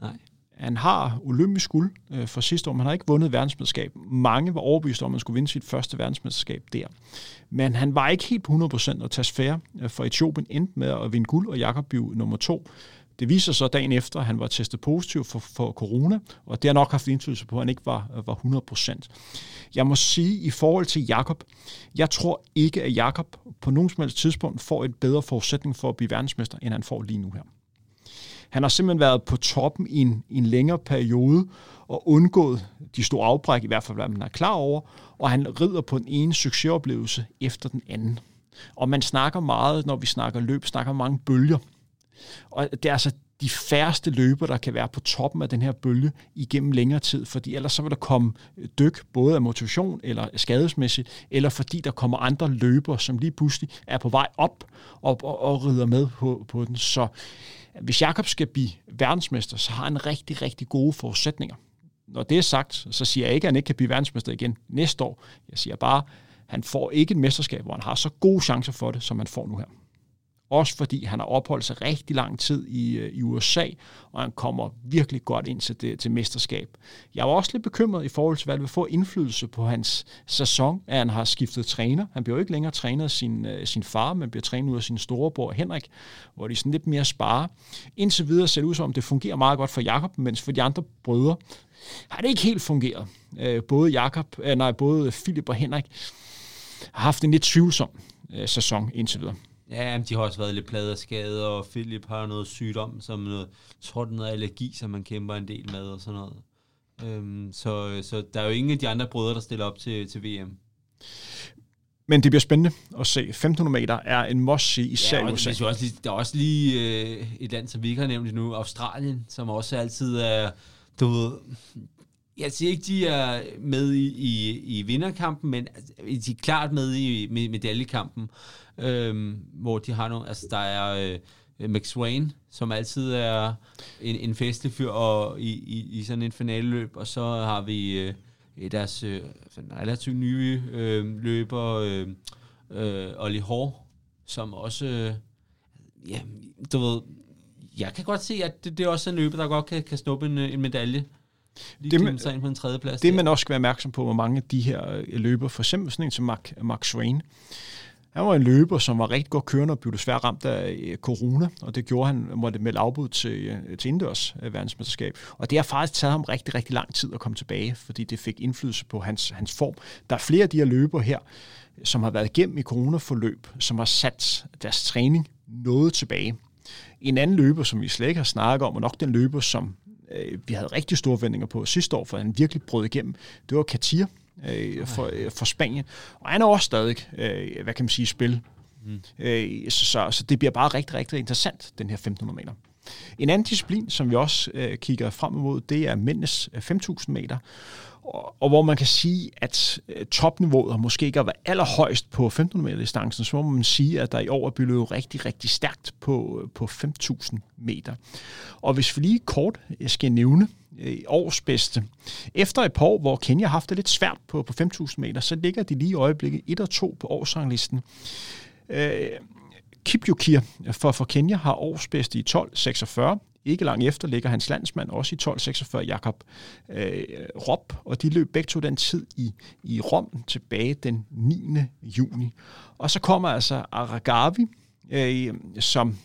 Nej. Han har olympisk guld øh, for sidste år, men han har ikke vundet verdensmesterskab. Mange var overbevist om, at han skulle vinde sit første verdensmesterskab der. Men han var ikke helt på 100% at tage sfære, øh, for Etiopien endte med at vinde guld, og Jakob blev nummer to. Det viser sig dagen efter, at han var testet positiv for, for corona, og det har nok haft indflydelse på, at han ikke var, øh, var 100%. Jeg må sige, i forhold til Jakob, jeg tror ikke, at Jakob på nogen som helst tidspunkt får et bedre forudsætning for at blive verdensmester, end han får lige nu her. Han har simpelthen været på toppen i en, en længere periode og undgået de store afbræk, i hvert fald hvad man er klar over, og han rider på den ene succesoplevelse efter den anden. Og man snakker meget, når vi snakker løb, snakker mange bølger. Og det er altså de færreste løber, der kan være på toppen af den her bølge igennem længere tid, fordi ellers så vil der komme dyk, både af motivation eller skadesmæssigt, eller fordi der kommer andre løber, som lige pludselig er på vej op og, og, og rider med på, på den. Så hvis Jakob skal blive verdensmester, så har han rigtig, rigtig gode forudsætninger. Når det er sagt, så siger jeg ikke, at han ikke kan blive verdensmester igen næste år. Jeg siger bare, at han får ikke et mesterskab, hvor han har så gode chancer for det, som han får nu her. Også fordi han har opholdt sig rigtig lang tid i, øh, i USA, og han kommer virkelig godt ind til, det, til mesterskab. Jeg var også lidt bekymret i forhold til, hvad det vil få indflydelse på hans sæson, at han har skiftet træner. Han bliver jo ikke længere trænet af sin, øh, sin far, men bliver trænet ud af sin storebror Henrik, hvor de sådan lidt mere sparer. Indtil videre ser det ud som, om det fungerer meget godt for Jakob, mens for de andre brødre har det ikke helt fungeret. Øh, både Jakob, øh, nej, både Philip og Henrik har haft en lidt tvivlsom sæson indtil videre. Ja, de har også været lidt pladet af skade, og Philip har noget sygdom, som noget, tror det noget allergi, som man kæmper en del med og sådan noget. Øhm, så, så der er jo ingen af de andre brødre, der stiller op til, til VM. Men det bliver spændende at se. 1500 meter er en must-see, især ja, i USA. Der er også lige, der er også lige øh, et land, som vi ikke har nævnt endnu, Australien, som også altid er, du ved, jeg siger ikke, de er med i, i, i vinderkampen, men de er klart med i medaljekampen øhm, hvor de har nogle, altså der er øh, McSwain, som altid er en, en festlig fyr og i, i, i sådan en finaleløb, og så har vi øh, deres øh, relativt nye øh, løber, øh, øh, Olli Hår, som også, øh, ja, du ved, jeg kan godt se, at det, det er også en løber, der godt kan, kan snuppe en, en medalje. Lige det, man, sig ind på en tredje plads. Det, der. man også skal være opmærksom på, hvor mange af de her øh, løber, for eksempel sådan en som Mark, Mark Swain, han var en løber, som var rigtig godt kørende og blev desværre ramt af øh, corona, og det gjorde han, måtte melde afbud til, øh, til indendørs øh, verdensmesterskab. Og det har faktisk taget ham rigtig, rigtig lang tid at komme tilbage, fordi det fik indflydelse på hans, hans form. Der er flere af de her løber her, som har været igennem i coronaforløb, som har sat deres træning noget tilbage. En anden løber, som vi slet ikke har snakket om, og nok den løber, som øh, vi havde rigtig store forventninger på sidste år, for han virkelig brød igennem, det var Katir, øh, for, øh, for Spanien. Og han er også stadig, øh, hvad kan man sige, spil. Mm. Øh, så, så, så det bliver bare rigtig, rigtig interessant, den her 1500 meter. En anden disciplin, som vi også øh, kigger frem imod, det er mændenes 5.000 meter og, og hvor man kan sige, at øh, topniveauet måske ikke har været allerhøjst på 1500 meter distancen, så må man sige, at der i år er bygget rigtig, rigtig stærkt på, øh, på 5.000 meter. Og hvis vi lige kort jeg skal nævne øh, Øh, års bedste. Efter et par år, hvor Kenya har haft det lidt svært på, på 5.000 meter, så ligger de lige i øjeblikket 1 og 2 på årsranglisten. Øh, Kipjokir for, for Kenya har årsbedste i 12.46. Ikke langt efter ligger hans landsmand også i 12.46, Jakob øh, Rob, og de løb begge to den tid i, i Rom tilbage den 9. juni. Og så kommer altså Aragavi, øh, som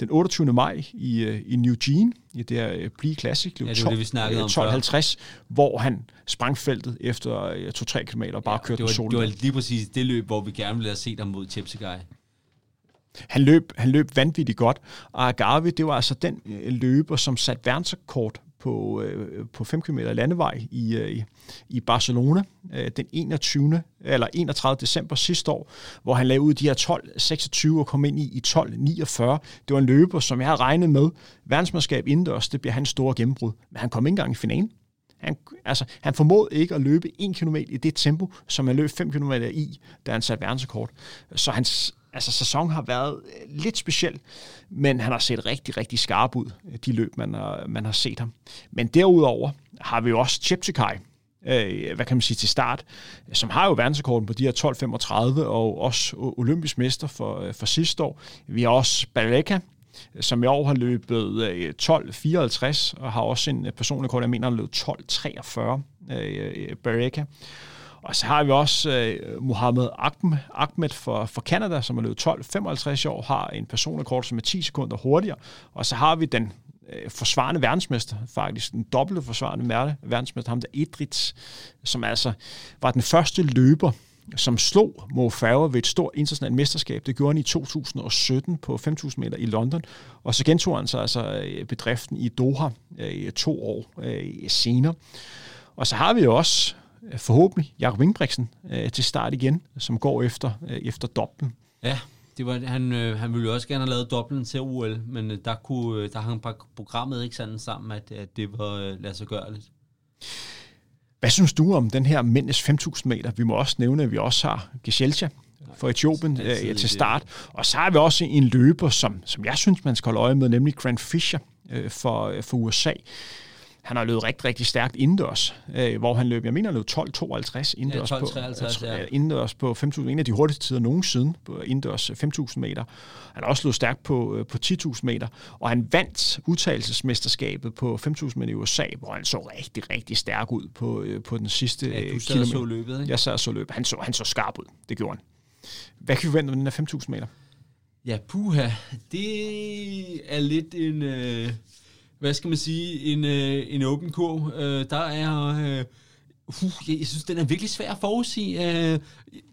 den 28. maj i, øh, i New Jean, i det her øh, Blive Classic, løb ja, det det, vi snakkede 12.50, hvor han sprang feltet efter 2-3 km og bare ja, kørte det var, solen. Det var lige præcis det løb, hvor vi gerne ville have set ham mod Cheptegei. Han løb, han løb vanvittigt godt, og Agave, det var altså den øh, løber, som satte verdensrekord på, øh, på 5 km landevej i, øh, i Barcelona øh, den 21. eller 31. december sidste år, hvor han lavede ud de her 12.26 og kom ind i, i 12.49. Det var en løber, som jeg havde regnet med. Verdensmandskab indendørs, det bliver hans store gennembrud. Men han kom ikke engang i finalen. Han, altså, han formåede ikke at løbe 1 km i det tempo, som han løb 5 km i, da han satte verdensrekord. Så hans, altså sæson har været øh, lidt speciel, men han har set rigtig, rigtig skarp ud, øh, de løb, man har, man har set ham. Men derudover har vi jo også Cheptegei, øh, hvad kan man sige, til start, som har jo verdensrekorden på de her 12.35, og også olympisk mester for, øh, for sidste år. Vi har også Bareka, som i år har løbet 12.54, og har også en personlig rekord, jeg mener, han løb 12.43, Bareka. Og så har vi også øh, Mohamed Ahmed for, for Canada, som er løbet 12-55 år, har en personrekord, som er 10 sekunder hurtigere. Og så har vi den øh, forsvarende verdensmester, faktisk den dobbelte forsvarende verdensmester, ham der Edrits, som altså var den første løber, som slog Mo Farah ved et stort internationalt mesterskab. Det gjorde han i 2017 på 5.000 meter i London, og så gentog han sig altså øh, bedriften i Doha øh, to år øh, senere. Og så har vi også forhåbentlig Jakob Ingebrigtsen øh, til start igen, som går efter, øh, efter dobblen. Ja, det var, han, øh, han ville jo også gerne have lavet dobblen til OL, men øh, der, kunne, øh, der hang programmet ikke sådan sammen, at, at det var øh, lade sig gøre lidt. Hvad synes du om den her mændes 5.000 meter? Vi må også nævne, at vi også har Geshelcha for Etiopien øh, til start. Og så har vi også en løber, som, som jeg synes, man skal holde øje med, nemlig Grant Fisher øh, for, for USA. Han har løbet rigtig, rigtig stærkt indendørs, øh, hvor han løb, jeg mener, han løb 12.52 indendørs, ja, 12, 53, på, ja. indendørs på 5.000, en af de hurtigste tider nogensinde på indendørs 5.000 meter. Han har også løbet stærkt på, øh, på 10.000 meter, og han vandt udtagelsesmesterskabet på 5.000 meter i USA, hvor han så rigtig, rigtig stærk ud på, øh, på den sidste ja, du kilometer. så løbet, ikke? Jeg sad så løbet. Han så, han så skarp ud. Det gjorde han. Hvad kan vi forvente af den her 5.000 meter? Ja, puha. Det er lidt en... Øh hvad skal man sige, en, øh, en åben kurv. Øh, der er... Øh, uh, jeg synes, den er virkelig svær at forudsige. Øh,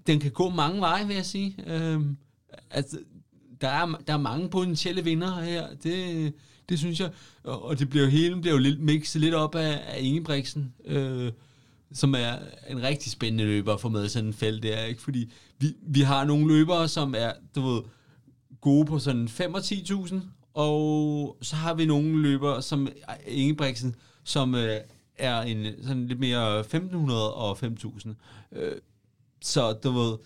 den kan gå mange veje, vil jeg sige. Øh, altså, der er, der er mange potentielle vinder her. Det, det synes jeg. Og det bliver hele bliver jo lidt mixet lidt op af, af Ingebrigtsen, øh, som er en rigtig spændende løber at få med sådan en felt der. Ikke? Fordi vi, vi har nogle løbere, som er du ved, gode på sådan 5 og 10.000, og så har vi nogle løber, som øh, Ingebrigtsen, som øh, er en sådan lidt mere 1500 og 5000. Øh, så du ved...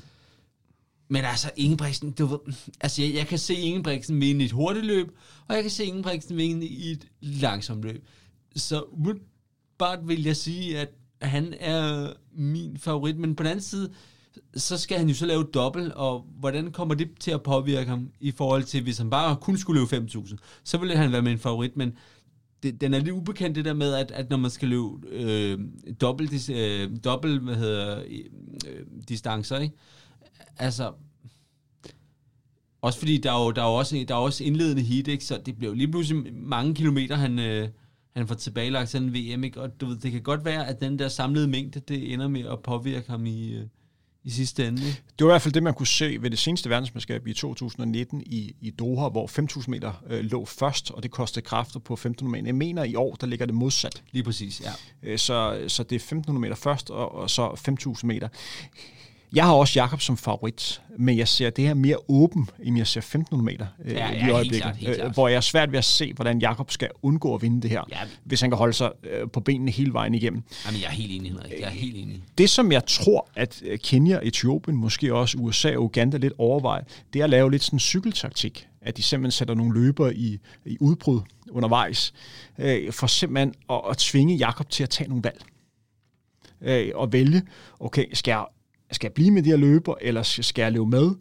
Men altså, Ingebrigtsen, du ved... Altså, jeg, jeg kan se Ingebrigtsen vinde i et hurtigt løb, og jeg kan se Ingebrigtsen vinde i et langsomt løb. Så bare vil jeg sige, at han er min favorit, men på den anden side, så skal han jo så lave dobbelt, og hvordan kommer det til at påvirke ham i forhold til, hvis han bare kun skulle løbe 5.000, så ville han være min favorit, men det, den er lidt ubekendt det der med, at, at når man skal løbe øh, dobbelt, øh, dobbelt hvad hedder, øh, distancer, ikke? altså, også fordi der er jo, der er jo også, der er også indledende heat, ikke? så det bliver jo lige pludselig mange kilometer, han, øh, han får tilbagelagt sådan en VM, ikke? og du ved, det kan godt være, at den der samlede mængde, det ender med at påvirke ham i, øh, i sidste ende. Ikke? Det var i hvert fald det, man kunne se ved det seneste verdensmesterskab i 2019 i, i Doha, hvor 5.000 meter øh, lå først, og det kostede kræfter på 1.500 meter. Jeg mener, i år, der ligger det modsat. Lige præcis, ja. Øh, så, så det er 1.500 meter først, og, og så 5.000 meter. Jeg har også Jakob som favorit, men jeg ser det her mere åben, end jeg ser 1500 meter øh, Ja, ja, i helt øjeblikket. klart, helt øh, klart. Hvor jeg er svært ved at se, hvordan Jakob skal undgå at vinde det her, Ja. hvis han kan holde sig øh, på benene hele vejen igennem. Jamen, jeg er helt enig, Henrik. Jeg er helt enig. Det, som jeg tror, at øh, Kenya, Etiopien, måske også USA og Uganda lidt overvejer, det er at lave lidt sådan en cykeltaktik. At de simpelthen sætter nogle løbere i, i udbrud undervejs, øh, for simpelthen at, at tvinge Jakob til at tage nogle valg. Øh, og vælge, okay, skal jeg, skal jeg blive med de her løber, eller skal jeg løbe med?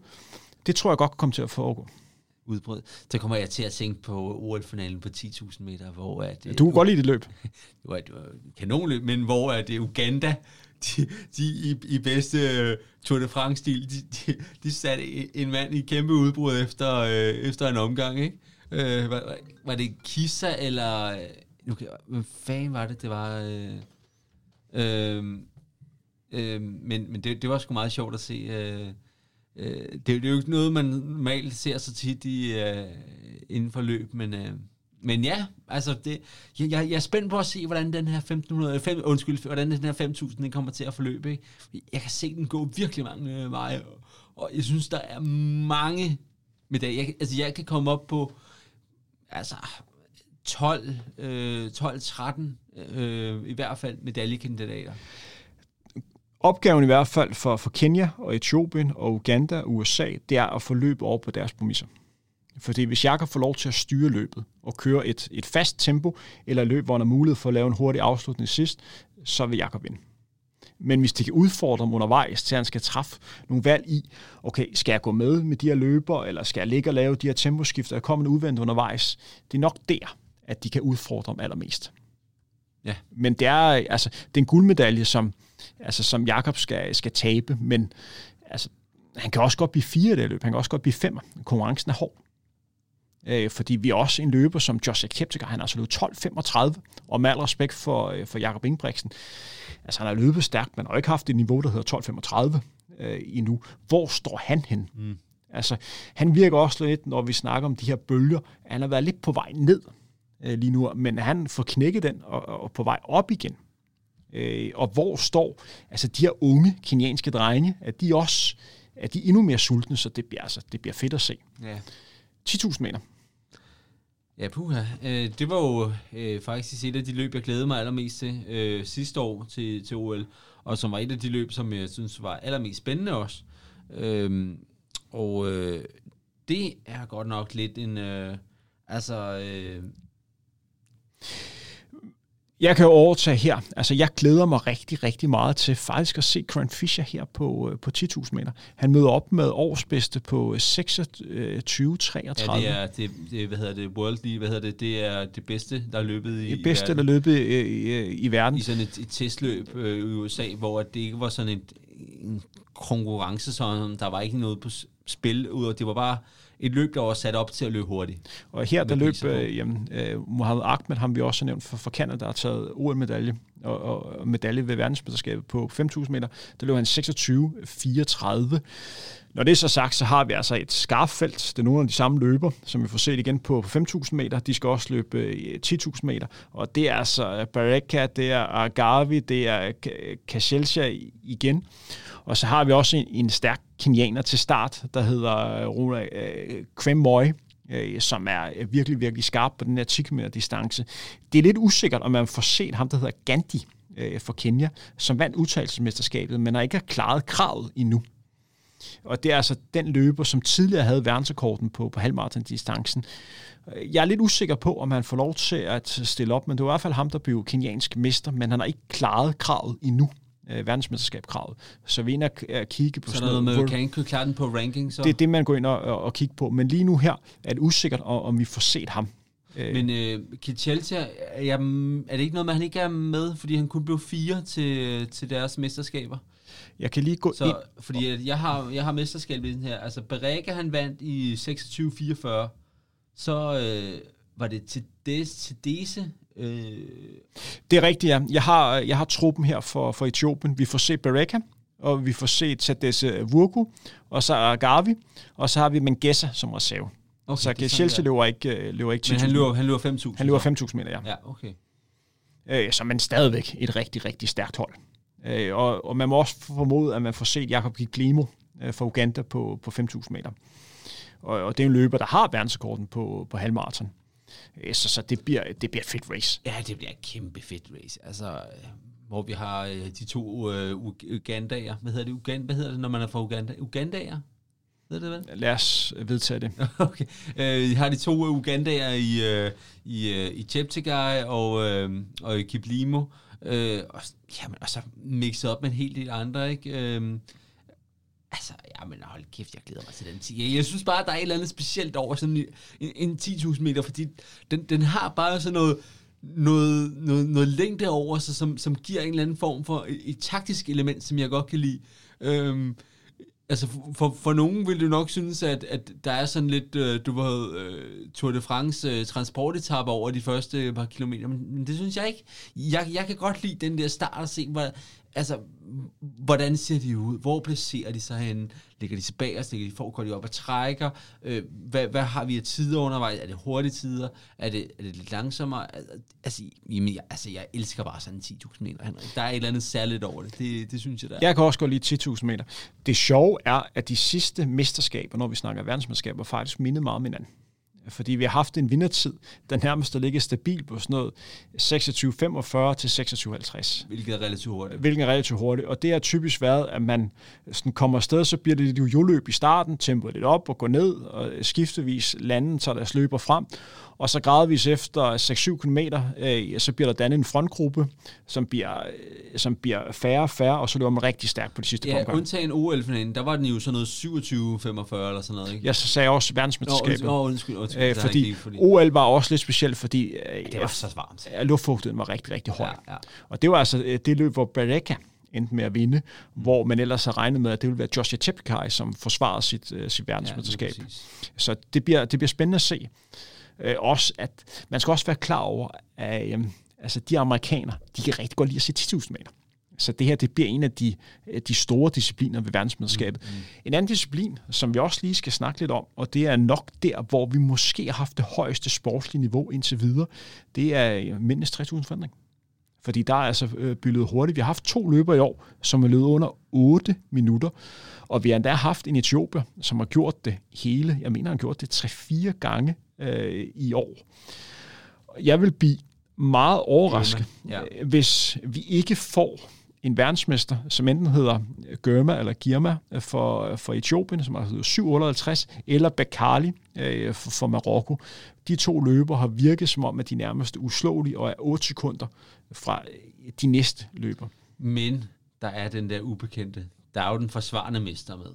Det tror jeg godt kan komme til at foregå. Udbrud. Så kommer jeg til at tænke på OL-finalen på 10.000 meter, hvor at, øh, Du kunne godt lide [laughs] det løb. det var et kanonløb, men hvor er det Uganda, de, de i, i bedste øh, Tour de France-stil, de, de, de satte en- mand i kæmpe udbrud efter, øh, efter en omgang, ikke? Øh, var, var- det Kissa, eller... øh, Nu kan, hvad fanden var det, det var... Øh, øh, øh, men men det, det var sgu meget sjovt at se. Øh, øh, det, det er jo ikke noget, man normalt ser så tit i, øh, inden for løb, men... Øh, men ja, altså det, jeg, jeg, jeg er spændt på at se, hvordan den her 1500, øh, fem, undskyld, hvordan den her 5000 den kommer til at forløbe. Ikke? Jeg kan se den gå virkelig mange øh, veje, og, og jeg synes, der er mange medaljer. Jeg, altså jeg kan komme op på altså 12, øh, 12-13 øh, i hvert fald medaljekandidater. Opgaven i hvert fald for, for Kenya og Etiopien og Uganda og USA, det er at få løbet over på deres præmisser. Fordi hvis Jakob får lov til at styre løbet og køre et, et fast tempo, eller løb, hvor han har mulighed for at lave en hurtig afslutning sidst, så vil Jakob vinde. Men hvis det kan udfordre ham undervejs, til han skal træffe nogle valg i, okay, skal jeg gå med med de her løber, eller skal jeg ligge og lave de her temposkifter, og komme en udvendt undervejs, det er nok der, at de kan udfordre ham allermest. Ja. Men det er, altså, det er en guldmedalje, som, altså, som Jakob skal, skal tabe, men altså, han kan også godt blive fire i det løb, han kan også godt blive femmer. Konkurrencen er hård. Øh, fordi vi er også en løber som Josh Keptiger, han har altså løbet 12.35, og med al respekt for, øh, for Jakob Ingebrigtsen, altså han har løbet stærkt, men har ikke haft et niveau, der hedder 12.35 øh, endnu. Hvor står han hen? Mm. Altså, han virker også lidt, når vi snakker om de her bølger, han har været lidt på vej ned øh, lige nu, men han får knækket den og, og på vej op igen. Øh, og hvor står altså de her unge kenianske drenge, at de også er de endnu mere sultne, så det bliver, altså, det bliver fedt at se. Ja. 10.000 meter. Ja, puha. Øh, det var jo øh, faktisk et af de løb, jeg glædede mig allermest til øh, sidste år til, til OL, og som var et af de løb, som jeg synes var allermest spændende også. Øh, og øh, det er godt nok lidt en... Øh, altså... Øh, Jeg kan jo overtage her. Altså, jeg glæder mig rigtig, rigtig meget til faktisk at se Grant Fisher her på, øh, på 10.000 meter. Han møder op med årsbedste på 26-33. ja, det er, det, det, hvad hedder det, World League, hvad hedder det, det er det bedste, der er løbet i, det bedste, i der verden. løbet i, i, i verden. i sådan et, et testløb øh, i USA, hvor det ikke var sådan et, en konkurrence, sådan, der var ikke noget på spil, ud det var bare et løb, der var sat op til at løbe hurtigt. Og her, der løb øh, jamen, øh, Mohamed Ahmed, ham vi også har nævnt for, for Canada, der har taget OL-medalje og, og medalje ved verdensmesterskabet på 5.000 meter. Der løb han 26-34. Når det er så sagt, så har vi altså et skarpt felt. Det er nogle af de samme løber, som vi får set igen på, på 5.000 meter. De skal også løbe øh, 10.000 meter. Og det er altså øh, Bareka, det er Agavi, det er Kashelcha igen. Og så har vi også en, en stærk kenianer til start, der hedder Runa øh, Kremoy, øh, som er øh, virkelig, virkelig skarp på den her 10 km distance. Det er lidt usikkert, om man får set ham, der hedder Gandhi øh, for Kenya, som vandt udtalelsesmesterskabet, men har ikke klaret kravet endnu. Og det er altså den løber, som tidligere havde verdensrekorden på, på halvmarathon-distancen. Øh, jeg er lidt usikker på, om han får lov til at stille op, men det var i hvert fald ham, der blev kenyansk mester, men han har ikke klaret kravet endnu, øh, verdensmesterskabskravet. Så vi er at at kigge på Så er der noget med, kan ikke klare den på ranking, så? det er det, man går ind og, og, og kigger på. Men lige nu her er det usikkert, om, vi får set ham. Øh, Men øh, Kicheltia, er, jeg, er det ikke noget med, at han ikke er med, fordi han kun blev fire til, til deres mesterskaber? jeg kan lige gå Så, ind. fordi at jeg har, jeg har mesterskabet i den her. Altså, Berega, han vandt i 26-44. Så øh, var det til Dese. Øh, Det er rigtigt, ja. Jeg har, jeg har truppen her for, for Etiopien. Vi får set Bereka, og vi får set Tadesse Vurku, og så er Gavi, og så har vi Mengesa som reserve. Okay, så Chelsea der. løber ikke, øh, løber ikke 10.000. Men han løber, han løber 5.000. han løber så. 5.000 meter, ja. Ja, okay. Øh, så men stadigvæk et rigtig, rigtig stærkt hold. Øh, og, og man må også formode, at man får set Jakob Giglimo øh, fra Uganda på, på 5.000 meter. Og, og det er en løber, der har verdensrekorden på, på halvmarathon. Øh, så, så det, bliver, det bliver et fedt race. Ja, det bliver et kæmpe fedt race. Altså, øh, hvor vi har øh, de to øh, Ugandaer. Hvad hedder det? Uganda, hvad hedder det, når man er fra Uganda? Ugandaer? Ved det vel? Lad os vedtage det. [laughs] okay. Øh, har de to Ugandaer i, øh, i, øh, i Cheptegei og, øh, og i Kiplimo. Øh, og, jamen, og så mixet op med en hel del andre, ikke? Øh, altså, jamen hold kæft, jeg glæder mig til den 10. Jeg synes bare, der er et eller andet specielt over sådan en, en, 10.000 meter, fordi den, den har bare sådan noget, noget, noget, noget længde over sig, som, som giver en eller anden form for et, et taktisk element, som jeg godt kan lide. Øhm, altså for, for nogen vil du nok synes, at, at der er sådan lidt, øh, du ved, øh, Tour de France øh, transportetapper over de første par kilometer, men, men det synes jeg ikke. Jeg, jeg kan godt lide den der start og se, hvor, altså, hvordan ser de ud? Hvor placerer de sig henne? Ligger de tilbage, ligger de for, går de op og trækker? Øh, hvad, hvad har vi af tider undervejs? Er det hurtige tider? Er det, er det lidt langsommere? Altså, jamen, jeg, altså, jeg elsker bare sådan 10.000 meter, Henrik. Der er et eller andet særligt over det. Det, det synes jeg, der er. Jeg kan også gå lide 10.000 meter. Det sjove er, at de sidste mesterskaber, når vi snakker verdensmesterskaber, faktisk mindede meget om hinanden fordi vi har haft en vindertid, der nærmest er ligger stabil på sådan noget 26.45 til 26.50. Hvilket er relativt hurtigt. Hvilket er relativt hurtigt. Og det har typisk været, at man sådan kommer afsted, så bliver det lidt jo-løb i starten, tempoet lidt op og går ned, og skiftevis landen tager deres løber frem og så gradvis efter 6-7 km, øh, så bliver der dannet en frontgruppe, som bliver, øh, som bliver færre og færre, og så løber man rigtig stærkt på de sidste ja, undtagen OL-finalen, der var den jo sådan noget 27-45 eller sådan noget, ikke? Jeg så sagde jeg også verdensmesterskabet. Nå, undskyld, undskyld, øh, fordi, ikke, fordi OL var også lidt specielt, fordi øh, det var så varmt. Ja, luftfugtigheden var rigtig, rigtig høj. Ja, ja. Og det var altså øh, det løb, hvor Bareka endte med at vinde, mm. hvor man ellers har regnet med, at det ville være Joshua Chepkai, som forsvarede sit, sit verdensmesterskab. Ja, så det bliver, det bliver spændende at se. Øh, også at man skal også være klar over, at øh, altså de amerikanere, de kan rigtig godt lide at se 10.000 meter. Så det her, det bliver en af de, de store discipliner ved verdensmesterskabet. Mm, mm. En anden disciplin, som vi også lige skal snakke lidt om, og det er nok der, hvor vi måske har haft det højeste sportslige niveau indtil videre, det er mindst 3.000 forandring. Fordi der er altså øh, byldet hurtigt. Vi har haft to løber i år, som er løbet under 8 minutter. Og vi har endda haft en etiopier, som har gjort det hele. Jeg mener, han har gjort det 3-4 gange øh, i år. Jeg vil blive meget overrasket, ja. hvis vi ikke får en verdensmester, som enten hedder Gørma eller Girma for, for Etiopien, som hedder 758, eller Bakali øh, for, for Marokko. De to løber har virket som om, at de nærmest uslåelige og er 8 sekunder fra de næste løber. Men der er den der ubekendte. Der er jo den forsvarende mester med.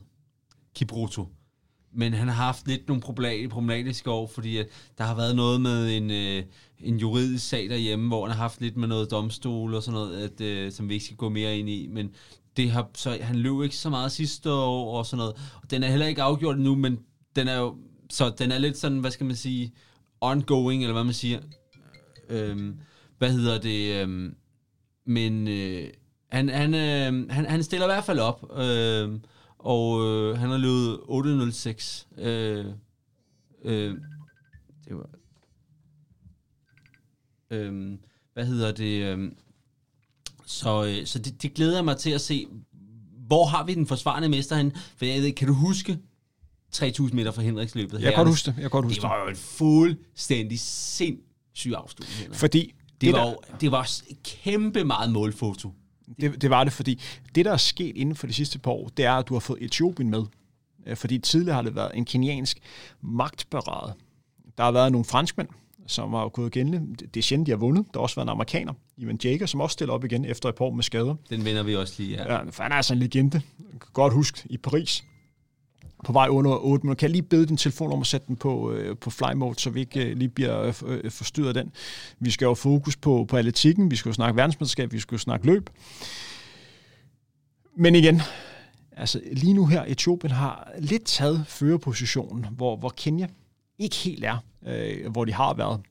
Kibruto men han har haft lidt nogle problematiske år, fordi at der har været noget med en, øh, en juridisk sag derhjemme, hvor han har haft lidt med noget domstol og sådan noget, at, øh, som vi ikke skal gå mere ind i, men det har, så han løb ikke så meget sidste år og sådan noget, og den er heller ikke afgjort nu, men den er jo, så den er lidt sådan, hvad skal man sige, ongoing, eller hvad man siger. Øhm, hvad hedder det? Øhm, men øh, han, han, øh, han, han stiller i hvert fald op, øh, og øh, han har løbet 806. Øh, øh, det var... Øh, hvad hedder det? Øh, så øh, så det, det glæder jeg mig til at se. Hvor har vi den forsvarende mester hen? For jeg ved, kan du huske 3000 meter fra Henriksløbet? Jeg kan godt huske det. Jeg kan godt huske det. var jo en fuldstændig sindssyg afslutning. Fordi det, det, var, der... det var kæmpe meget målfoto. Det, det var det, fordi det, der er sket inden for de sidste par år, det er, at du har fået Etiopien med. Øh, fordi tidligere har det været en keniansk magtberade. Der har været nogle franskmænd, som har gået igen. Det er sjældent, de har vundet. Der har også været en amerikaner, Ivan Jager, som også stiller op igen efter et par år med skader. Den vinder vi også lige, ja. ja for han er altså en legende. Godt husk i Paris på vej under 8 minutter. Kan jeg lige bede din telefon om at sætte den på, øh, på fly mode, så vi ikke øh, lige bliver øh, øh forstyrret af den. Vi skal jo fokus på, på atletikken, vi skal jo snakke verdensmesterskab, vi skal jo snakke løb. Men igen, altså lige nu her, Etiopien har lidt taget førerpositionen, hvor, hvor Kenya ikke helt er, øh, hvor de har været.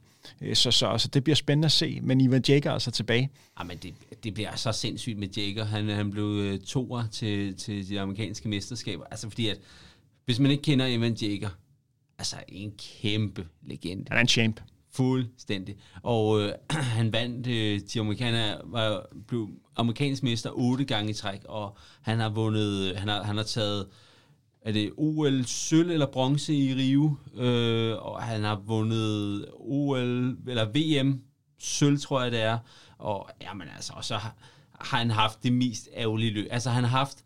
Øh, så, så altså, det bliver spændende at se, men Ivan Jager er altså tilbage. Ja, men det, det bliver så sindssygt med Jager. Han, han blev øh, toer til, til de amerikanske mesterskaber. Altså fordi at hvis man ikke kender Evan Jager, altså en kæmpe legende. Han er en champ. Fuldstændig. Og øh, [clears throat] han vandt, øh, de amerikanere var, blev amerikansk mester otte gange i træk, og han har vundet, han har, han har taget, er det OL sølv eller bronze i Rio, øh, og han har vundet OL, eller VM sølv, tror jeg det er, og jamen altså, og så har, har han haft det mest ærgerlige løb. Altså han har haft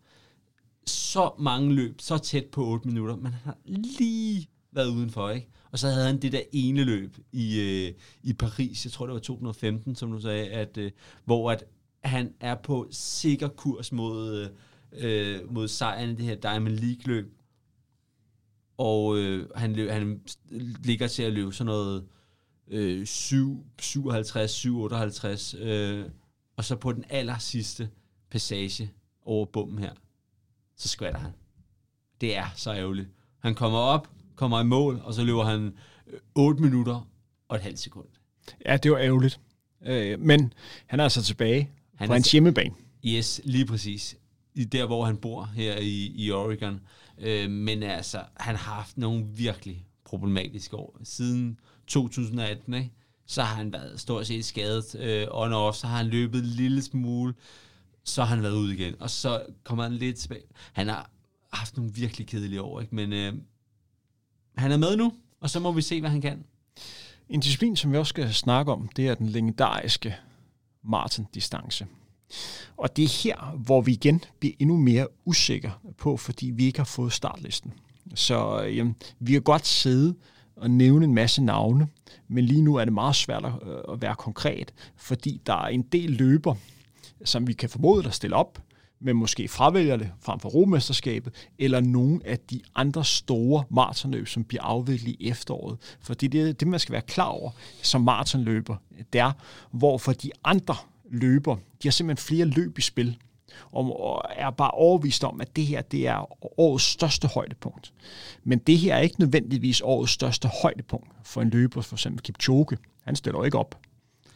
så mange løb, så tæt på 8 minutter, men han har lige været udenfor, ikke? Og så havde han det der ene løb i, øh, i Paris, jeg tror det var 2015, som du sagde, at, øh, hvor at han er på sikker kurs mod, øh, mod sejren i det her Diamond League-løb. Og øh, han, løb, han ligger til at løbe sådan noget øh, 7, 57, 7, 58, øh, og så på den aller sidste passage over bommen her, så skvatter han. Det er så ærgerligt. Han kommer op, kommer i mål, og så løber han 8 øh, minutter og et halvt sekund. Ja, det var ærgerligt. Øh, men han er altså tilbage han på hans hjemmebane. Yes, lige præcis. I der, hvor han bor her i, i Oregon. Øh, men altså, han har haft nogle virkelig problematiske år. Siden 2018, ikke? så har han været stort set skadet øh, on og off, så har han løbet en lille smule, så har han været ude igen, og så kommer han lidt tilbage. Han har haft nogle virkelig kedelige år, ikke? men øh, han er med nu, og så må vi se, hvad han kan. En disciplin, som vi også skal snakke om, det er den legendariske Martin-distance. Og det er her, hvor vi igen bliver endnu mere usikre på, fordi vi ikke har fået startlisten. Så øh, jamen, vi kan godt sidde og nævne en masse navne, men lige nu er det meget svært at, øh, at være konkret, fordi der er en del løber, som vi kan formode, der stiller op, men måske fravælger det frem for Romesterskabet, eller nogle af de andre store maratonløb, som bliver afviklet i efteråret. For det er det, man skal være klar over som maratonløber, det er, hvor for de andre løber, de har simpelthen flere løb i spil, og er bare overvist om, at det her det er årets største højdepunkt. Men det her er ikke nødvendigvis årets største højdepunkt for en løber, for eksempel Kipchoge. Han stiller jo ikke op.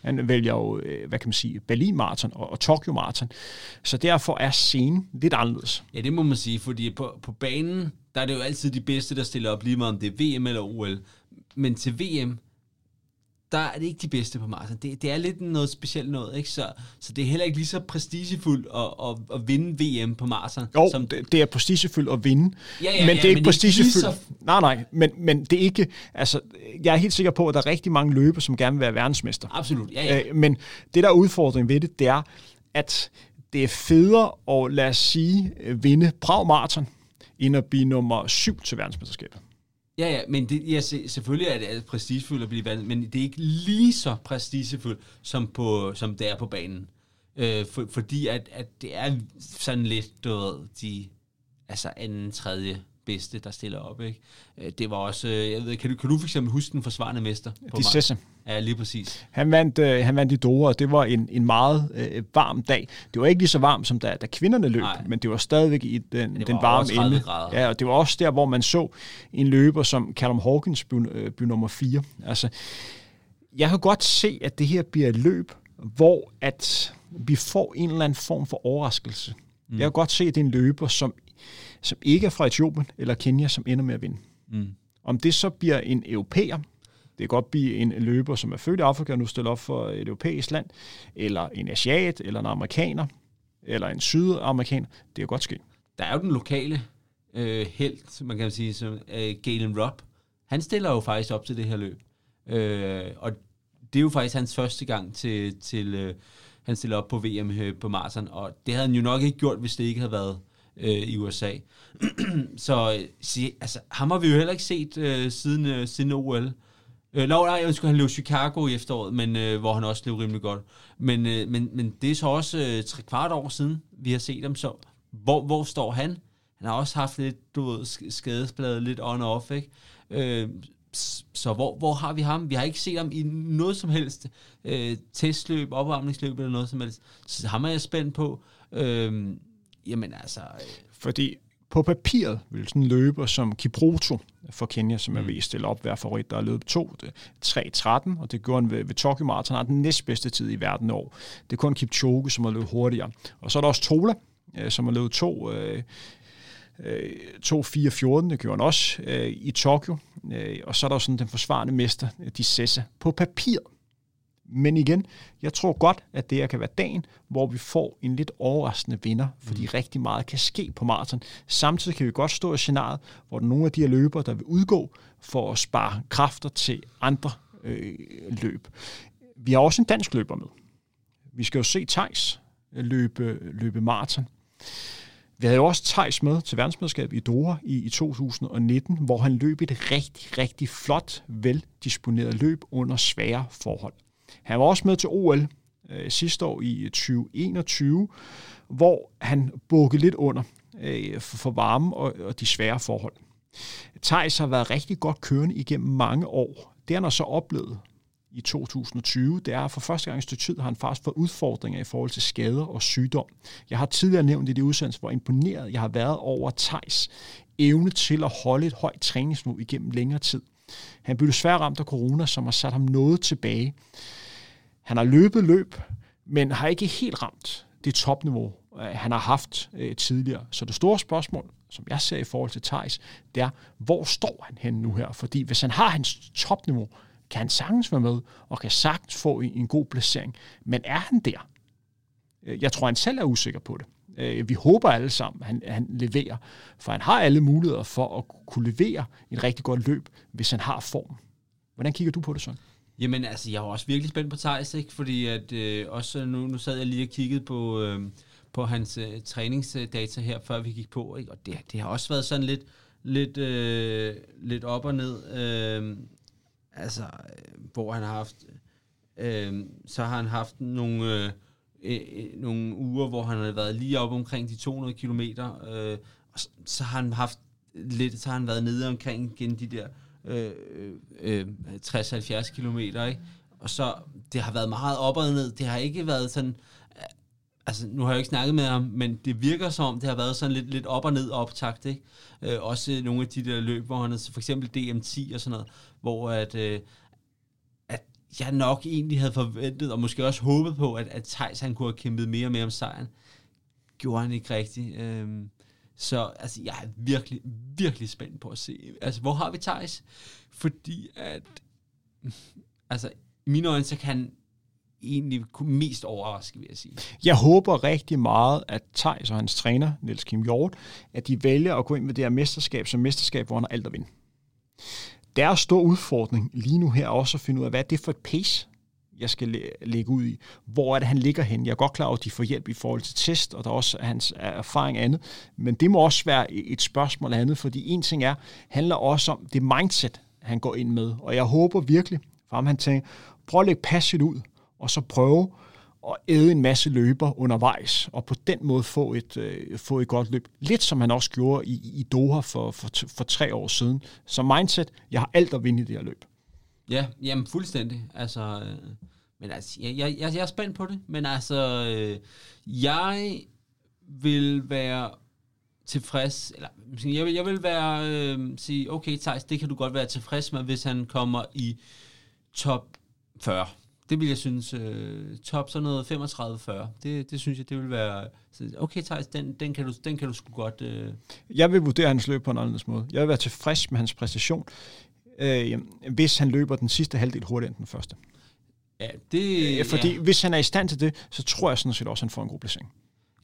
Han vælger jo, øh, hvad kan man sige, Berlin Marathon og, og Tokyo Marathon. Så derfor er scenen lidt anderledes. Ja, det må man sige, fordi på, på banen, der er det jo altid de bedste, der stiller op, lige meget om det er VM eller OL. Men til VM, der er det ikke de bedste på maraton. Det, det er lidt noget specielt noget, ikke? Så, så det er heller ikke lige så prestigefuldt at, at, at vinde VM på maraton. Jo, som det, det er prestigefuldt at vinde, ja, ja, men det er ja, ikke prestigefuldt. Så... Nej, nej, men, men det er ikke... Altså, jeg er helt sikker på, at der er rigtig mange løber, som gerne vil være verdensmester. Absolut, ja, ja. Øh, men det, der er udfordringen ved det, det er, at det er federe at, lad os sige, vinde Prag Marathon, end at blive nummer syv til verdensmesterskabet. Ja, ja, men det, ja, selvfølgelig er det prestigefuldt at blive valgt, men det er ikke lige så prestigefuldt, som, på, som det er på banen. Øh, for, fordi at, at det er sådan lidt, du ved, de altså anden, tredje bedste, der stiller op. Ikke? Øh, det var også, øh, jeg ved, kan du, kan du for eksempel huske den forsvarende mester? På de Sesse. Ja, lige præcis. Han vandt, øh, han vandt i Dora, og det var en, en meget øh, varm dag. Det var ikke lige så varmt, som da, da kvinderne løb, Nej. men det var stadigvæk i den, den varme ende. Grader. Ja, og det var også der, hvor man så en løber, som Callum Hawkins blev, øh, blev nummer 4. Altså, jeg kan godt se, at det her bliver et løb, hvor at vi får en eller anden form for overraskelse. Mm. Jeg kan godt se, at det er en løber, som som ikke er fra Etiopien eller Kenya, som ender med at vinde. Mm. Om det så bliver en europæer, det kan godt blive en løber, som er født i Afrika og nu stiller op for et europæisk land, eller en asiat, eller en amerikaner, eller en sydamerikaner. Det kan godt ske. Der er jo den lokale øh, held, man kan sige, som øh, Galen Rupp. Han stiller jo faktisk op til det her løb. Øh, og det er jo faktisk hans første gang til, til øh, han stiller op på VM øh, på maraton, og det havde han jo nok ikke gjort, hvis det ikke havde været øh, i USA. [clears throat] så øh, se, altså, ham har vi jo heller ikke set øh, siden, øh, siden OL. Øh, lov, nej, jeg skulle han løb Chicago i efteråret, men, øh, hvor han også løb rimelig godt. Men, øh, men, men det er så også øh, tre kvart år siden, vi har set ham. Så hvor, hvor står han? Han har også haft lidt, du ved, skadesbladet lidt on-off, ikke? Øh, så hvor, hvor har vi ham? Vi har ikke set ham i noget som helst øh, testløb, opvarmningsløb eller noget som helst. Så ham er jeg spændt på. Øh, Jamen altså... Øh. Fordi på papiret vil sådan en løber som Kipruto for Kenya, som er mm. ved at stille op hver favorit, der er løbet 2, 3.13, og det gjorde han ved, ved Tokyo Marathon, har den næstbedste tid i verden år. Det er kun Kipchoge, som har løbet hurtigere. Og så er der også Tola, øh, som har løbet 2, øh, Øh, 2-4-14, det gjorde han også øh, i Tokyo. Øh, og så er der jo sådan den forsvarende mester, de Sessa, på papir. Men igen, jeg tror godt, at det her kan være dagen, hvor vi får en lidt overraskende vinder, fordi mm. rigtig meget kan ske på maraton. Samtidig kan vi godt stå i scenariet, hvor der er nogle af de her løbere, der vil udgå for at spare kræfter til andre øh, løb. Vi har også en dansk løber med. Vi skal jo se Tejs løbe, løbe maraton. Vi havde jo også Thijs med til verdensmesterskabet i Doha i, i 2019, hvor han løb et rigtig, rigtig flot, veldisponeret løb under svære forhold. Han var også med til OL øh, sidste år i øh, 2021, hvor han bukkede lidt under øh, for, for varme og, og de svære forhold. Thijs har været rigtig godt kørende igennem mange år. Det har så oplevet i 2020, det er, at for første gang i stykke tid har han faktisk fået udfordringer i forhold til skader og sygdom. Jeg har tidligere nævnt i det udsendelse, hvor imponeret jeg har været over Tejs evne til at holde et højt træningsniveau igennem længere tid. Han blev desværre ramt af corona, som har sat ham noget tilbage. Han har løbet løb, men har ikke helt ramt det topniveau, øh, han har haft øh, tidligere. Så det store spørgsmål, som jeg ser i forhold til Thijs, det er, hvor står han henne nu her? Fordi hvis han har hans topniveau, kan han sagtens være med, og kan sagtens få en god placering. Men er han der? Øh, jeg tror, han selv er usikker på det. Øh, vi håber alle sammen, at han, han leverer, for han har alle muligheder for at kunne levere et rigtig godt løb, hvis han har form. Hvordan kigger du på det, sådan? Jamen, altså, jeg er også virkelig spændt på Thijs, ikke? fordi at, øh, også øh, nu, nu sad jeg lige og kiggede på, øh, på hans øh, træningsdata her, før vi gik på, ikke? og det, det har også været sådan lidt, lidt, øh, lidt op og ned. Øh, altså, øh, hvor han har haft, øh, så har han haft nogle, øh, øh, øh nogle uger, hvor han har været lige op omkring de 200 kilometer, øh, og så, så har han haft lidt, så har han været nede omkring igen de der øh, øh, øh 60-70 kilometer, ikke? Og så, det har været meget op og ned. Det har ikke været sådan, øh, altså nu har jeg ikke snakket med ham, men det virker som om, det har været sådan lidt, lidt op og ned optakt, ikke? Øh, også nogle af de der løb, hvor han for eksempel DM10 og sådan noget, hvor at, øh, at jeg nok egentlig havde forventet, og måske også håbet på, at, at Thijs han kunne have kæmpet mere og mere om sejren. Gjorde han ikke rigtigt. Øh, så altså, jeg er virkelig, virkelig spændt på at se, altså hvor har vi Thijs? Fordi at, altså i mine øjne, så kan egentlig mest overraske, vil jeg sige. Jeg håber rigtig meget, at Thijs og hans træner, Niels Kim Hjort, at de vælger at gå ind med det her mesterskab som mesterskab, hvor han har alt at vinde. Deres store udfordring lige nu her er også at finde ud af, hvad er det for et pace, jeg skal lægge ud i. Hvor er det, han ligger hen? Jeg er godt klar over, at de får hjælp i forhold til test, og der er også hans øh, erfaring andet. Men det må også være et spørgsmål andet, fordi en ting er, handler også om det mindset, han går ind med. Og jeg håber virkelig, for ham han tænker, prøv at lægge passet ud og så prøve at æde en masse løber undervejs, og på den måde få et, øh, få et godt løb. Lidt som han også gjorde i, i Doha for, for, for tre år siden. Så mindset, jeg har alt at vinde i det her løb. Ja, jamen fuldstændig. Altså, øh, men altså, jeg, jeg, jeg er spændt på det, men altså, øh, jeg vil være tilfreds, eller jeg vil, jeg vil være, øh, sige, okay Thijs, det kan du godt være tilfreds med, hvis han kommer i top 40 det vil jeg synes, øh, top sådan noget 35-40, det, det synes jeg, det vil være, okay Thijs, den, den, kan du, den kan du sgu godt... Øh. Jeg vil vurdere hans løb på en anden måde. Jeg vil være tilfreds med hans præstation, øh, hvis han løber den sidste halvdel hurtigere end den første. Ja, det... Øh, fordi ja. hvis han er i stand til det, så tror jeg sådan set også, at han får en god placering.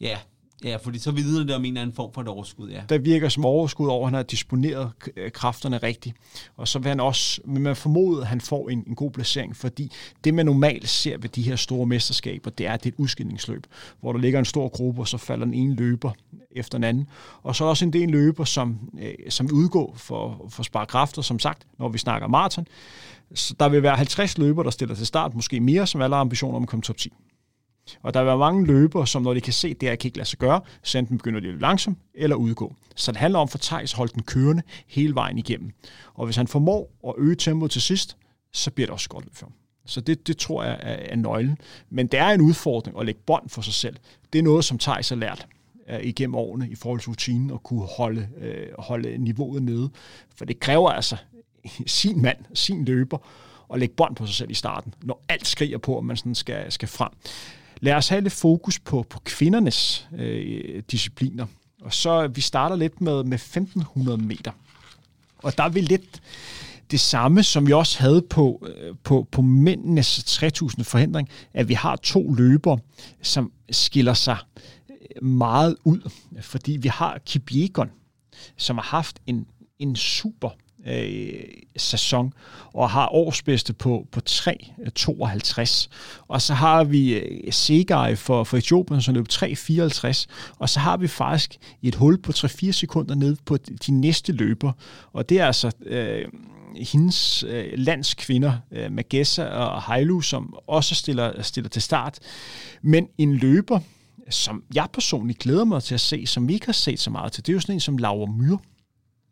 Ja, Ja, fordi så vidner det om en eller anden form for et overskud, ja. Der virker som overskud over, at han har disponeret øh, kræfterne rigtigt. Og så vil han også, men man formoder, at han får en, en god placering, fordi det man normalt ser ved de her store mesterskaber, det er, at det er et udskillingsløb, hvor der ligger en stor gruppe, og så falder den ene løber efter den anden. Og så er også en del løber, som, øh, som udgår for, for spare kræfter, som sagt, når vi snakker maraton. Så der vil være 50 løber, der stiller til start, måske mere, som alle har ambitioner om at komme top 10. Og der vil være mange løbere, som når de kan se, at det her kan ikke lade sig gøre, så enten begynder de langsomt eller udgå. Så det handler om for Thijs at holde den kørende hele vejen igennem. Og hvis han formår at øge tempoet til sidst, så bliver det også godt løb for ham. Så det, det tror jeg er, er nøglen. Men det er en udfordring at lægge bånd for sig selv. Det er noget, som Thijs har lært øh, igennem årene i forhold til rutinen og kunne holde, øh, holde niveauet nede. For det kræver altså [laughs] sin mand, sin løber, at lægge bånd på sig selv i starten, når alt skriger på, at man sådan skal, skal frem. Lad os have lidt fokus på, på kvindernes øh, discipliner. Og så vi starter lidt med, med 1500 meter. Og der er vi lidt det samme, som vi også havde på, øh, på, på mændenes 3000 forhindring, at vi har to løber, som skiller sig øh, meget ud, fordi vi har Kip som har haft en, en super øh, sæson, og har årsbedste på, på 3.52. Øh, og så har vi øh, Segai for, for Etiopien, som løb 3.54. Og så har vi faktisk et hul på 3-4 sekunder ned på de næste løber. Og det er altså... Øh, hendes øh, landskvinder, øh, Magessa og Hailu, som også stiller, stiller til start. Men en løber, som jeg personligt glæder mig til at se, som vi ikke har set så meget til, det er jo sådan en som Laura Myr.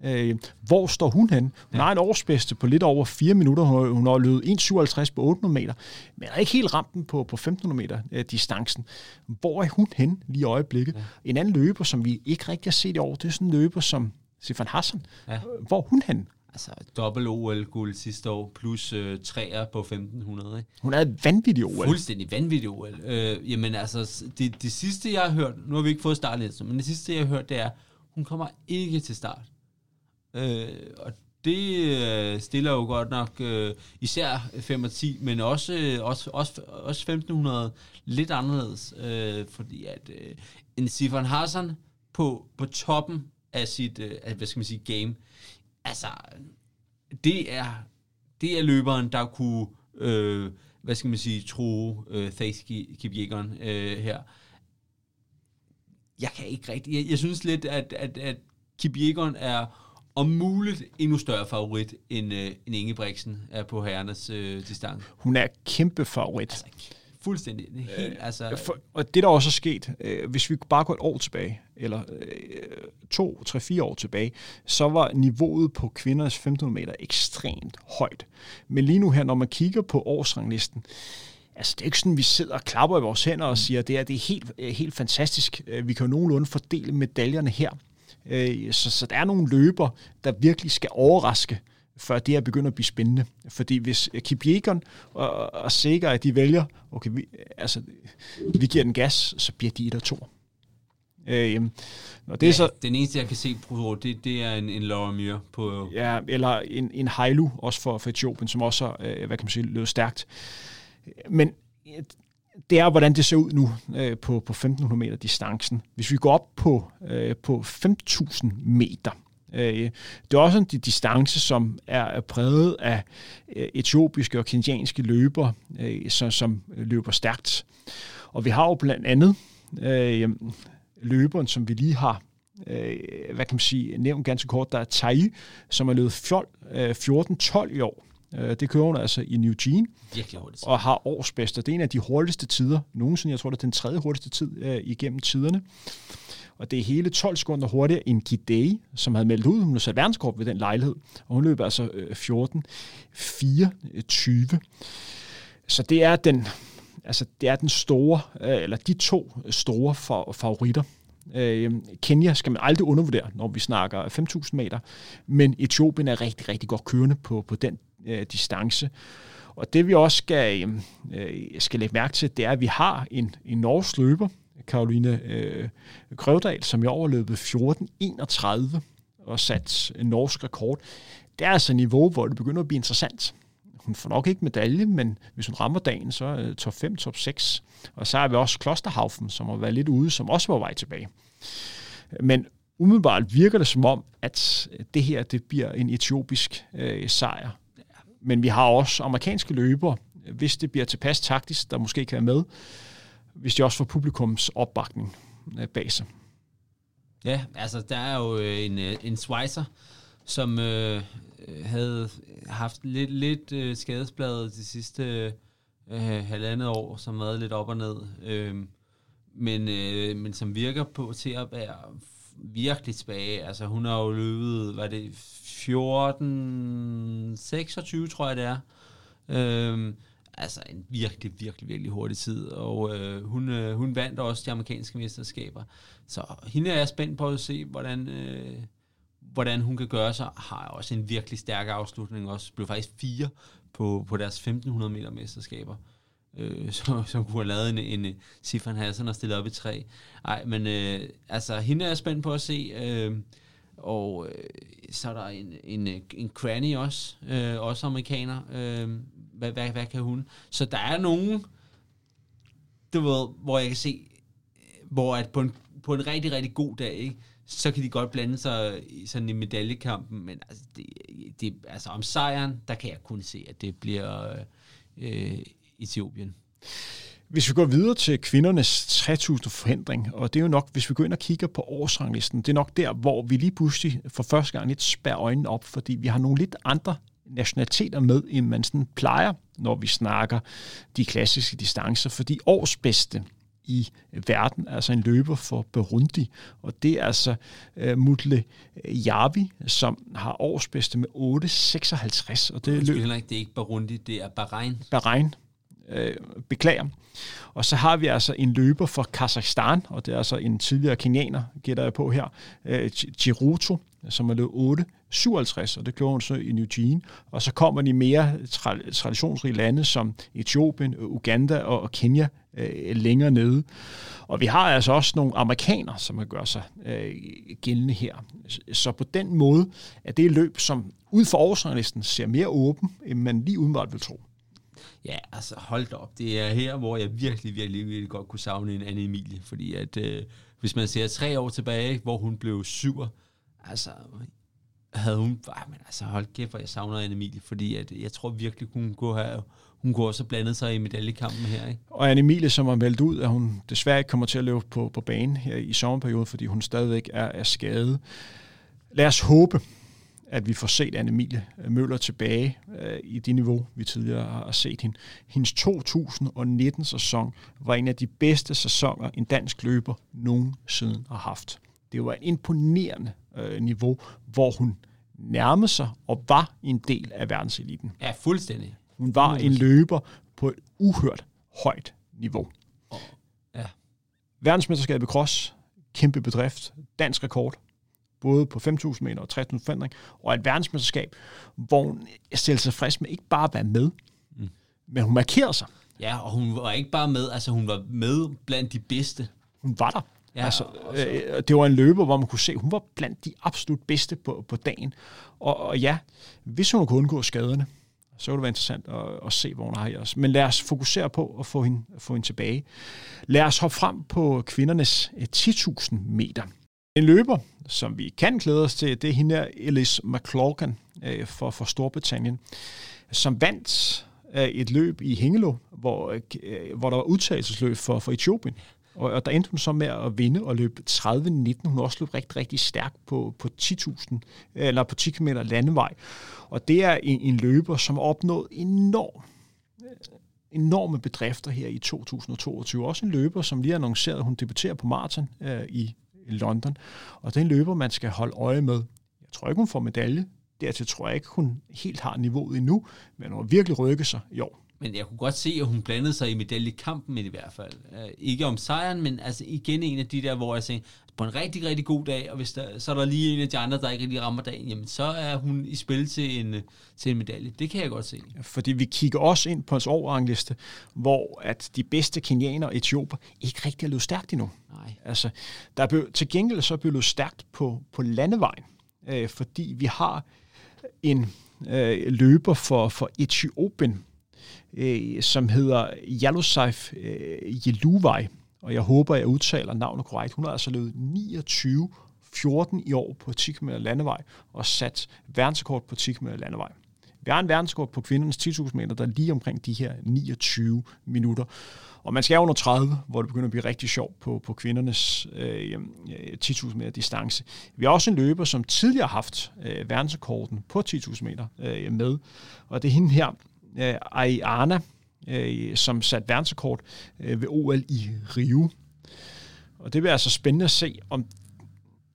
Øh, hvor står hun hen? Hun ja. har en årsbedste på lidt over 4 minutter. Hun har, hun har løbet 1,57 på 800 meter, men er ikke helt ramt den på, på 1500 meter øh, distancen. Hvor er hun hen lige i øjeblikket? Ja. En anden løber, som vi ikke rigtig har set i år, det er sådan en løber som Stefan Hassan. Ja. Hvor er hun hen? Altså, dobbelt OL-guld sidste år, plus øh, træer på 1500. Ikke? Hun er et vanvittigt OL. Fuldstændig vanvittigt OL. Øh, jamen altså, det, det sidste jeg har hørt, nu har vi ikke fået startet, men det sidste jeg har hørt, det er, hun kommer ikke til start. Øh, og det øh, stiller jo godt nok øh, især 5 og 10, men også, øh, også, også, også 1500 lidt anderledes, øh, fordi at øh, en Sifan Hassan på, på toppen af sit, øh, hvad skal man sige, game, altså, det er, det er løberen, der kunne, øh, hvad skal man sige, tro øh, Thais øh, her. Jeg kan ikke rigtig, jeg, jeg synes lidt, at, at, at Kipjækkeren er om muligt endnu større favorit, end, øh, end Ingebrigtsen er på herrenes øh, distance. Hun er kæmpe favorit. Altså, fuldstændig. Helt, øh, altså, for, og det, der også er sket, øh, hvis vi bare går et år tilbage, eller øh, to, tre, fire år tilbage, så var niveauet på kvinders 1500 meter ekstremt højt. Men lige nu her, når man kigger på årsranglisten, Altså, det er ikke sådan, vi sidder og klapper i vores hænder og siger, at det er, det er helt, øh, helt fantastisk. Øh, vi kan jo nogenlunde fordele medaljerne her. Øh, så, så der er nogle løber, der virkelig skal overraske, før det her begynder at blive spændende. Fordi hvis Kip Jægeren og, og Seger, de vælger, okay, vi, altså, vi giver den gas, så bliver de et og to. Øh, og det ja, er så, den eneste, jeg kan se på, det, det er en, en Laura Myr på... Ja, eller en, en Hailu, også for, for Etiopien, som også, øh, hvad kan man sige, lød stærkt. Men det er, hvordan det ser ud nu øh, på, på 1500 meter distancen. Hvis vi går op på, øh, på 5000 meter, øh, det er også en distance, som er præget af øh, etiopiske og kenyanske løber, øh, som, som løber stærkt. Og vi har jo blandt andet øh, løberen, som vi lige har øh, hvad kan man sige, nævnt ganske kort, der er Tai, som har løbet 14-12 øh, i år. Øh, det kører hun altså i New Jean. Virkelig hurtigt. Og har årsbedste. Det er en af de hurtigste tider nogensinde. Jeg tror, det er den tredje hurtigste tid øh, igennem tiderne. Og det er hele 12 sekunder hurtigere end Gidei, som havde meldt ud. Hun har sat verdenskort ved den lejlighed. Og hun løber altså øh, 14 24. Så det er den, altså det er den store, øh, eller de to store for, favoritter. Øh, Kenya skal man aldrig undervurdere, når vi snakker 5.000 meter, men Etiopien er rigtig, rigtig godt kørende på, på den øh, distance. Og det vi også skal, øh, øh, skal lægge mærke til, det er, at vi har en, en norsk løber, Karoline øh, Krøvdal, som i overløbet 14.31 og sat en norsk rekord. Det er altså et niveau, hvor det begynder at blive interessant. Hun får nok ikke medalje, men hvis hun rammer dagen, så er top 5, top 6. Og så har vi også Klosterhaufen, som har været lidt ude, som også var vej tilbage. Men umiddelbart virker det som om, at det her det bliver en etiopisk øh, sejr men vi har også amerikanske løber, hvis det bliver tilpas taktisk, der måske kan være med, hvis de også får publikums opbakning øh, bag sig. Ja, altså der er jo øh, en, øh, en Schweizer, som øh, havde haft lidt, lidt øh, skadesbladet de sidste øh, halvandet år, som har været lidt op og ned, øh, men, øh, men som virker på til at være virkelig tilbage. Altså hun har jo løbet, hvad det 14, 26 tror jeg det er. Øhm, altså en virkelig, virkelig, virkelig hurtig tid, og øh, hun, øh, hun vandt også de amerikanske mesterskaber. Så hende er jeg spændt på at se, hvordan, øh, hvordan hun kan gøre sig. Har også en virkelig stærk afslutning, også blev faktisk fire på, på deres 1500 meter mesterskaber øh, [laughs] som, som kunne have lavet en, en, en Sifan Hassan og stillet op i tre. Nej, men øh, altså, hende er jeg spændt på at se. Øh, og øh, så er der en, en, en Cranny også, øh, også amerikaner. Øh, hvad, hvad, hvad kan hun? Så der er nogen, du ved, hvor jeg kan se, hvor at på en, på en rigtig, rigtig god dag, ikke, så kan de godt blande sig i sådan en medaljekampen, men altså, det, det, altså om sejren, der kan jeg kun se, at det bliver øh, øh Etiopien. Hvis vi går videre til kvindernes 3000 forhindring, og det er jo nok, hvis vi går ind og kigger på årsranglisten, det er nok der, hvor vi lige pludselig for første gang lidt spærer øjnene op, fordi vi har nogle lidt andre nationaliteter med, end man sådan plejer, når vi snakker de klassiske distancer, fordi årsbedste i verden, altså en løber for Burundi, og det er altså uh, Mutle Javi, som har årsbedste med 8,56. Og det, løb... det er ikke Burundi, det er Bahrain. Bahrain, øh, beklager. Og så har vi altså en løber fra Kazakhstan, og det er altså en tidligere kenianer, gætter jeg på her, øh, Giroto, som er løbet 8 57, og det gjorde hun så i New Jean. Og så kommer de mere tra- traditionsrige lande som Etiopien, øh, Uganda og Kenya øh, længere nede. Og vi har altså også nogle amerikanere, som kan gøre sig øh, gældende her. Så på den måde er det løb, som ud for årsranglisten ser mere åben, end man lige udenbart vil tro. Ja, altså hold da op. Det er her, hvor jeg virkelig, virkelig, virkelig godt kunne savne en Anne Emilie. Fordi at, øh, hvis man ser tre år tilbage, hvor hun blev syver, altså havde hun, ah, men altså hold kæft, hvor jeg savner Anne Emilie, fordi at, jeg tror virkelig, hun kunne have, hun kunne også have blandet sig i medaljekampen her. Ikke? Og Anne Emilie, som har meldt ud, at hun desværre ikke kommer til at løbe på, på banen her i sommerperioden, fordi hun stadigvæk er, er skadet. Lad os håbe, at vi får set Anne Emilie Møller tilbage øh, i det niveau, vi tidligere har set hende. Hendes 2019-sæson var en af de bedste sæsoner, en dansk løber nogensinde har haft. Det var et imponerende øh, niveau, hvor hun nærmede sig og var en del af verdenseliten. Ja, fuldstændig. Hun var en løber på et uhørt højt niveau. Ja. Verdensmesterskabet cross, kæmpe bedrift, dansk rekord, både på 5.000 meter og 3.000 forandring, og et verdensmesterskab, hvor hun stillede sig frisk med ikke bare at være med, mm. men hun markerede sig. Ja, og hun var ikke bare med, altså hun var med blandt de bedste. Hun var der. Ja, altså, øh, det var en løber, hvor man kunne se, at hun var blandt de absolut bedste på, på dagen. Og, og ja, hvis hun kunne undgå skaderne, så ville det være interessant at, at se, hvor hun har i os. Men lad os fokusere på at få hende, at få hende tilbage. Lad os hoppe frem på kvindernes 10.000 øh, meter. En løber, som vi kan glæde os til, det er hende her, Ellis McLaughlin øh, for, for Storbritannien, som vandt øh, et løb i Hengelo, hvor, øh, hvor der var udtagelsesløb for, for Etiopien. Og, og der endte hun så med at vinde og løbe 30-19. Hun også løb rigtig, rigtig stærkt på, på 10.000, eller på 10 km landevej. Og det er en, en løber, som har opnået enorm, øh, enorme bedrifter her i 2022. Også en løber, som lige har annonceret, at hun debuterer på maraton øh, i London. Og det er en løber, man skal holde øje med. Jeg tror ikke, hun får medalje. Dertil tror jeg ikke, hun helt har niveauet endnu, men hun har virkelig rykket sig i år. Men jeg kunne godt se, at hun blandede sig i medaljekampen i hvert fald. Øh, ikke om sejren, men altså igen en af de der, hvor jeg tænkte, på en rigtig, rigtig god dag, og hvis der, så er der lige en af de andre, der ikke rigtig rammer dagen, jamen så er hun i spil til en, til en medalje. Det kan jeg godt se. Fordi vi kigger også ind på hans årrangliste, hvor at de bedste kenianer og etioper ikke rigtig er løbet stærkt endnu. Nej. Altså, der er blevet, til gengæld så er blevet stærkt på, på landevejen, øh, fordi vi har en øh, løber for, for Etiopien, øh, som hedder Jalusaif øh, Jeluvai, og jeg håber, jeg udtaler navnet korrekt. Hun har altså løbet 29 14 i år på 10 km landevej og sat verdensrekord på 10 km landevej. Vi har en verdenskort på kvindernes 10.000 meter, der er lige omkring de her 29 minutter. Og man skal under 30, hvor det begynder at blive rigtig sjovt på, på kvindernes øh, 10.000 øh, meter distance. Vi har også en løber, som tidligere har haft øh, verdensrekorden på 10.000 meter øh, med, og det er hende her, øh, Ariana øh, som satte verdensrekord øh, ved OL i Rio. Og det bliver altså spændende at se, om,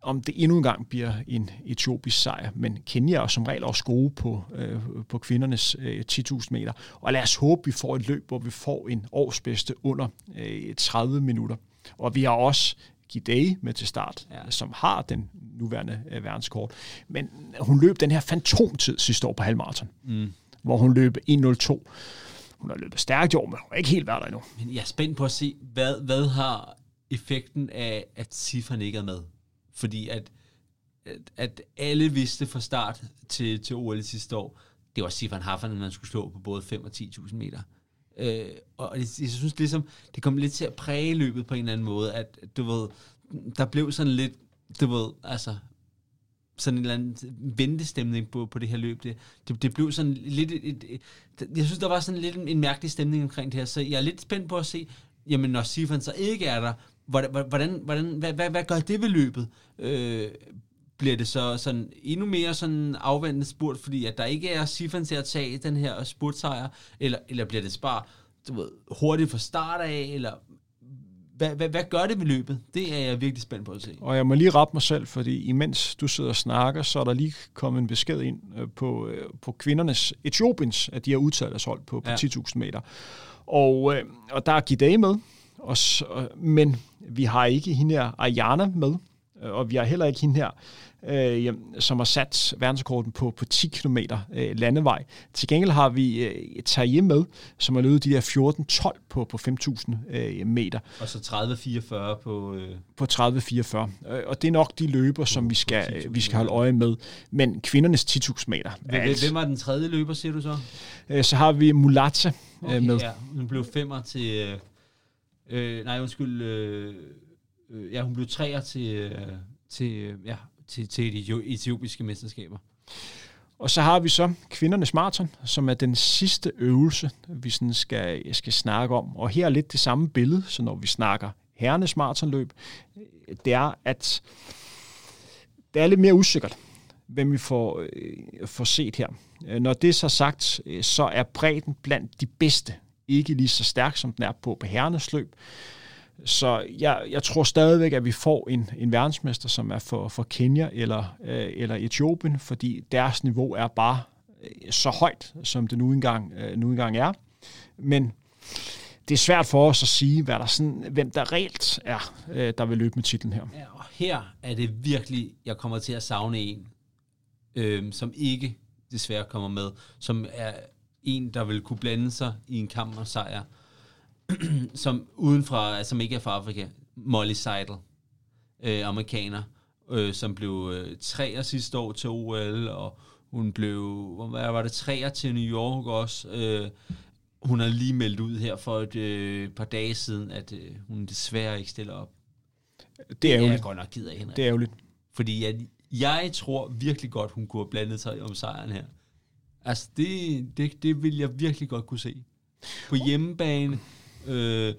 om det endnu en gang bliver en etiopisk sejr. Men Kenya er som regel også gode på, øh, på kvindernes øh, 10.000 meter. Og lad os håbe, vi får et løb, hvor vi får en årsbedste under øh, 30 minutter. Og vi har også Gidei med til start, ja. som har den nuværende øh, verdenskort. Men hun løb den her fantomtid sidste år på halvmarathon, mm. hvor hun løb 1.02 hun har løbet stærkt i år, men hun er ikke helt været der endnu. Men jeg er spændt på at se, hvad, hvad har effekten af, at Sifan ikke er med? Fordi at, at, at alle vidste fra start til, til OL sidste år, det var Sifan Haffan, man skulle slå på både 5 og 10.000 meter. Øh, og jeg, jeg synes ligesom, det kom lidt til at præge løbet på en eller anden måde, at du ved, der blev sådan lidt, du ved, altså, sådan en eller anden ventestemning på, på det her løb. Det, det, det blev sådan lidt... Et, et, et, jeg synes, der var sådan lidt en, en mærkelig stemning omkring det her, så jeg er lidt spændt på at se, jamen når Sifan så ikke er der, hvordan, hvordan, hvordan, hvad, hvad, hvad gør det ved løbet? Øh, bliver det så sådan endnu mere sådan afvendende spurt, fordi at der ikke er Sifan til at tage den her spurtsejr, eller, eller bliver det bare du ved, hurtigt fra start af, eller hvad, hvad, hvad gør det ved løbet? Det er jeg virkelig spændt på at se. Og jeg må lige rette mig selv, fordi imens du sidder og snakker, så er der lige kommet en besked ind øh, på, øh, på kvindernes Etiopiens, at de har udtaget deres hold på, på ja. 10.000 meter. Og, øh, og der er Gidei med, og, men vi har ikke hende her Ayana med, og vi har heller ikke hende her øh, som har sat verdensrekorden på, på 10 km øh, landevej. Til gengæld har vi øh, Taje med, som har løbet de der 14-12 på, på 5.000 øh, meter. Og så 30-44 på... Øh... På 30-44. Øh, og det er nok de løber, som vi skal, øh, vi skal holde øje med. Men kvindernes 10.000 meter... Hvem, altså, hvem var den tredje løber, siger du så? Øh, så har vi Mulatse øh, okay, med. Ja, hun blev femmer til... Øh, øh, nej, undskyld... Øh, øh, ja, hun blev træer til... Øh, til ja, til, til de etiopiske mesterskaber. Og så har vi så kvindernes maraton, som er den sidste øvelse, vi sådan skal, skal snakke om. Og her er lidt det samme billede, så når vi snakker herrenes maratonløb, det er, at det er lidt mere usikkert, hvem vi får, øh, får set her. Øh, når det er så sagt, øh, så er bredden blandt de bedste ikke lige så stærk, som den er på, på herrenes løb. Så jeg, jeg tror stadigvæk, at vi får en, en verdensmester, som er for, for Kenya eller, øh, eller Etiopien, fordi deres niveau er bare øh, så højt, som det nu engang, øh, nu engang er. Men det er svært for os at sige, hvad der sådan, hvem der reelt er, øh, der vil løbe med titlen her. Ja, og her er det virkelig, jeg kommer til at savne en, øh, som ikke desværre kommer med, som er en, der vil kunne blande sig i en kamp og sejr [clears throat] som udenfra, som ikke er fra Afrika, Molly Seidel, øh, amerikaner, øh, som blev øh, treer sidste år til OL, og hun blev, hvad var det, treer til New York også. Øh, hun har lige meldt ud her for et øh, par dage siden, at øh, hun desværre ikke stiller op. Det er ærgerligt. Jeg godt nok ked af, Henrik. Det er ærgerligt. Fordi jeg, jeg tror virkelig godt, hun kunne have blandet sig om sejren her. Altså, det, det, det vil jeg virkelig godt kunne se. På hjemmebane, Øh,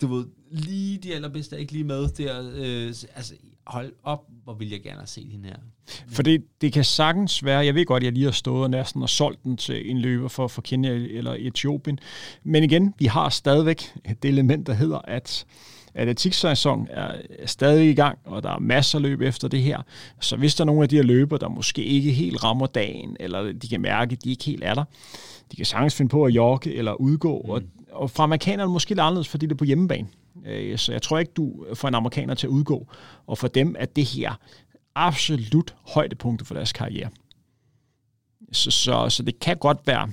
du ved, lige de allerbedste er ikke lige med der. Øh, altså, hold op, hvor vil jeg gerne have set hende her. For det, det kan sagtens være, jeg ved godt, at jeg lige har stået og næsten og solgt den til en løber for, for Kenya eller Etiopien, men igen, vi har stadigvæk det element, der hedder, at atletiksæson er stadig i gang, og der er masser af løb efter det her. Så hvis der er nogle af de her løber, der måske ikke helt rammer dagen, eller de kan mærke, at de ikke helt er der, de kan sagtens finde på at jogge eller udgå, mm. og og fra amerikanerne måske lidt anderledes, fordi det er på hjemmebane. Øh, så jeg tror ikke, du får en amerikaner til at udgå. Og for dem er det her absolut højdepunktet for deres karriere. Så, så, så det kan godt være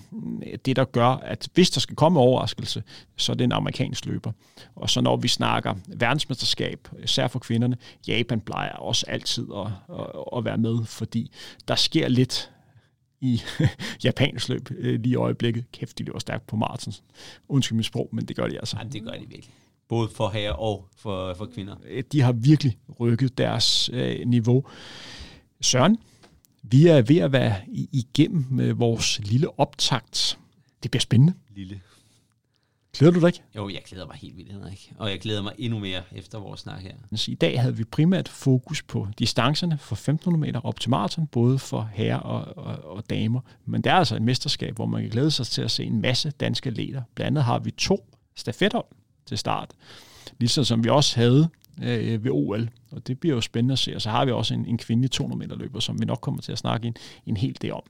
øh, det, der gør, at hvis der skal komme overraskelse, så er det en amerikansk løber. Og så når vi snakker verdensmesterskab, øh, især for kvinderne, Japan plejer også altid at, at, at være med, fordi der sker lidt i [laughs] japansk løb øh, lige i øjeblikket. Kæft, de løber stærkt på maraton. Undskyld mit sprog, men det gør de altså. Ja, det gør de virkelig. Både for herrer og for, for kvinder. Øh, de har virkelig rykket deres øh, niveau. Søren, vi er ved at være igennem med vores lille optakt. Det bliver spændende. Lille. Glæder du dig ikke? Jo, jeg glæder mig helt vildt, Henrik. Og jeg glæder mig endnu mere efter vores snak her. I dag havde vi primært fokus på distancerne for 1500 meter op til maraton, både for herrer og, og, og damer. Men det er altså et mesterskab, hvor man kan glæde sig til at se en masse danske leder. Blandt andet har vi to stafethold til start, ligesom som vi også havde øh, ved OL. Og det bliver jo spændende at se. Og så har vi også en, en kvindelig 200 meter løber, som vi nok kommer til at snakke en, en hel del om.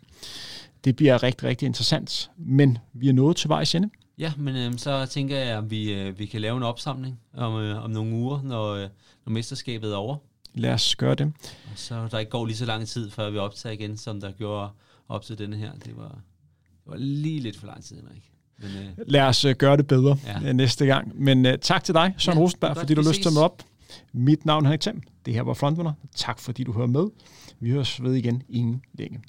Det bliver rigtig, rigtig interessant. Men vi er nået til vejs ende. Ja, men øh, så tænker jeg, at vi, øh, vi kan lave en opsamling om, øh, om nogle uger, når, øh, når mesterskabet er over. Lad os gøre det. Og så der ikke går lige så lang tid, før vi optager igen, som der gjorde op til denne her. Det var, det var lige lidt for lang tid, Henrik. Men, øh, Lad os uh, gøre det bedre Ja. ja. næste gang. Men uh, tak til dig, Søren Ja, er Rosenberg, fordi du har lyst til at møde op. Mit navn er Henrik Thiem. Det her var Frontrunner. Tak fordi du hører med. Vi høres ved igen inden længe.